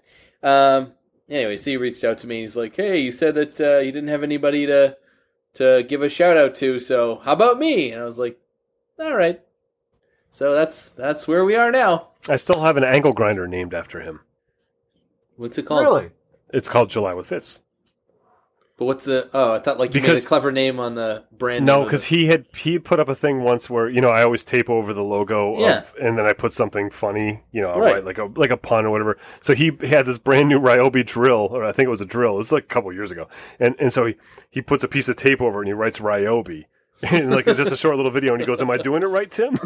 Um, anyway, so he reached out to me. He's like, "Hey, you said that uh, you didn't have anybody to to give a shout out to, so how about me?" And I was like, "All right." So that's that's where we are now. I still have an angle grinder named after him. What's it called? Really? It's called July with Fitz. But what's the? Oh, I thought like you made Because- a clever name on the brand. No, because he had he put up a thing once where you know I always tape over the logo, Yeah. of, and then I put something funny, you know, Right. write like a like a pun or whatever. So he had this brand new Ryobi drill, or I think it was a drill. It was like a couple years ago, and and so he he puts a piece of tape over and he writes Ryobi. and like just a short little video, and he goes, "Am I doing it right, Tim?"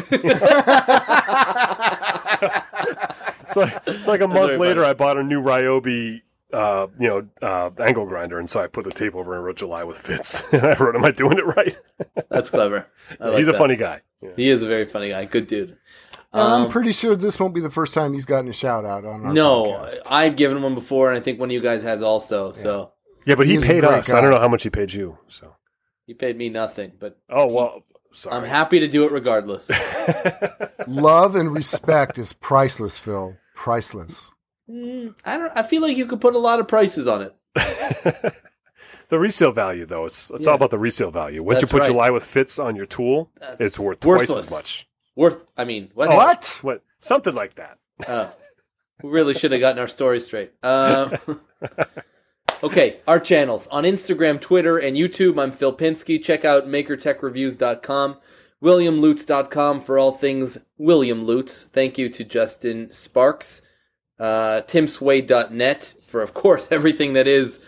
so, so like a month later, funny. I bought a new Ryobi, uh, you know, uh, angle grinder, and so I put the tape over and wrote July with Fitz, and I wrote, "Am I doing it right?" that's clever. Like He's a that. funny guy. Yeah. He is a very funny guy. Good dude. And Um, I'm pretty sure this won't be the first time he's gotten a shout out on our no, podcast. I've given him one before, and I think one of you guys has also. So Yeah, but he, He paid great us. I don't know how much he paid you. So. he paid me nothing, but Oh well, sorry. I'm happy to do it regardless. Love and respect is priceless, Phil. Priceless. Mm, I don't. I feel like you could put a lot of prices on it. the resale value, though, it's it's Yeah. all about the resale value. Once That's you put right. July with Fits on your tool, That's it's worth twice as much. Worth. I mean, what? What? What? Something like that. Oh, we really should have gotten our story straight. Um, okay, our channels on Instagram, Twitter, and YouTube. I'm Phil Pinsky. Check out MakerTechReviews.com, WilliamLutz.com for all things William Lutz. Thank you to Justin Sparks, uh, TimSway.net for, of course, everything that is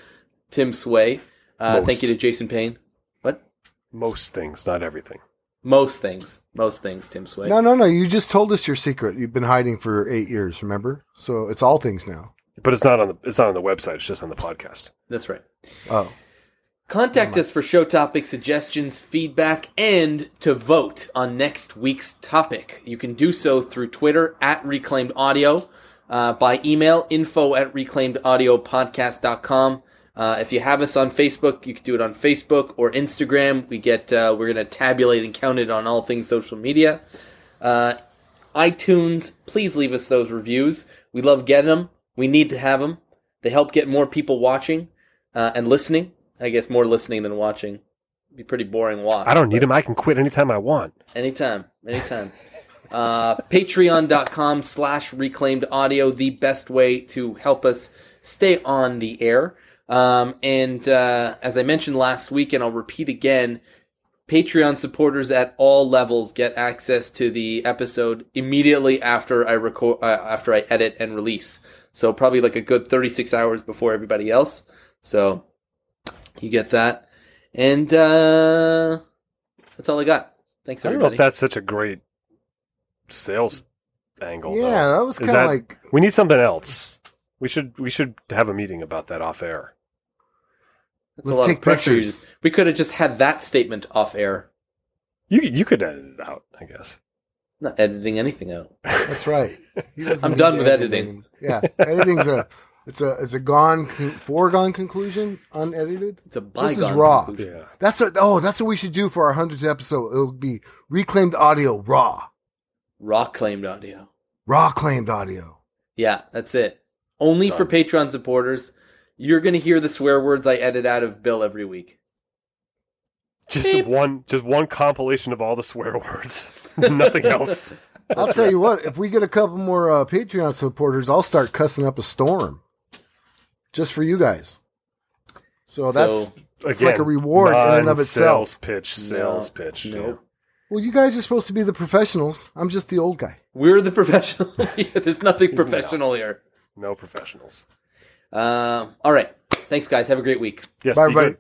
Tim Sway. Uh, thank you to Jason Payne. What? Most things, not everything. Most things. Most things, Tim Sway. No, no, no. You just told us your secret. You've been hiding for eight years, remember? So it's all things now. But it's not on the it's not on the website. It's just on the podcast. That's right. Oh. Contact us for show topic suggestions, feedback, and to vote on next week's topic. You can do so through Twitter at Reclaimed Audio, uh, by email info at reclaimedaudiopodcast.com. Uh, if you have us on Facebook, you can do it on Facebook or Instagram. We get uh, we're going to tabulate and count it on all things social media. Uh, iTunes, please leave us those reviews. We love getting them. We need to have them. They help get more people watching uh, and listening. I guess more listening than watching. Be pretty boring watch. I don't need them. I can quit anytime I want. Anytime, anytime. Uh, Patreon.com slash reclaimed audio, the best way to help us stay on the air. Um, and uh, as I mentioned last week, and I'll repeat again, Patreon supporters at all levels get access to the episode immediately after I record, uh, after I edit and release. So probably like a good 36 hours before everybody else. So you get that. And uh, that's all I got. Thanks, I don't know if that's such a great sales angle. though. Yeah, that was kind of like we need something else. We should we should have a meeting about that off air. That's Let's a lot take of pictures. We could have just had that statement off air. You you could edit it out, I guess. Not editing anything out. that's right. I'm done with editing. Yeah, editing's a it's a it's a gone con- foregone conclusion, unedited. It's a bygone. This is raw. conclusion. Yeah. That's what oh that's what we should do for our hundredth episode. It'll be reclaimed audio raw, Raw claimed audio. raw claimed audio. Yeah, that's it. Only for Patreon supporters. You're going to hear the swear words I edit out of Bill every week. Just Beep. one just one compilation of all the swear words. Nothing else. I'll tell you what, if we get a couple more uh, Patreon supporters, I'll start cussing up a storm just for you guys. So that's So- it's like a reward in and of itself. Sales pitch, sales No, pitch. no. Yeah. Well, you guys are supposed to be the professionals. I'm just the old guy. We're the professional. There's nothing professional here. No professionals. Um, all right. Thanks, guys. Have a great week. Yes, Bye, everybody. good.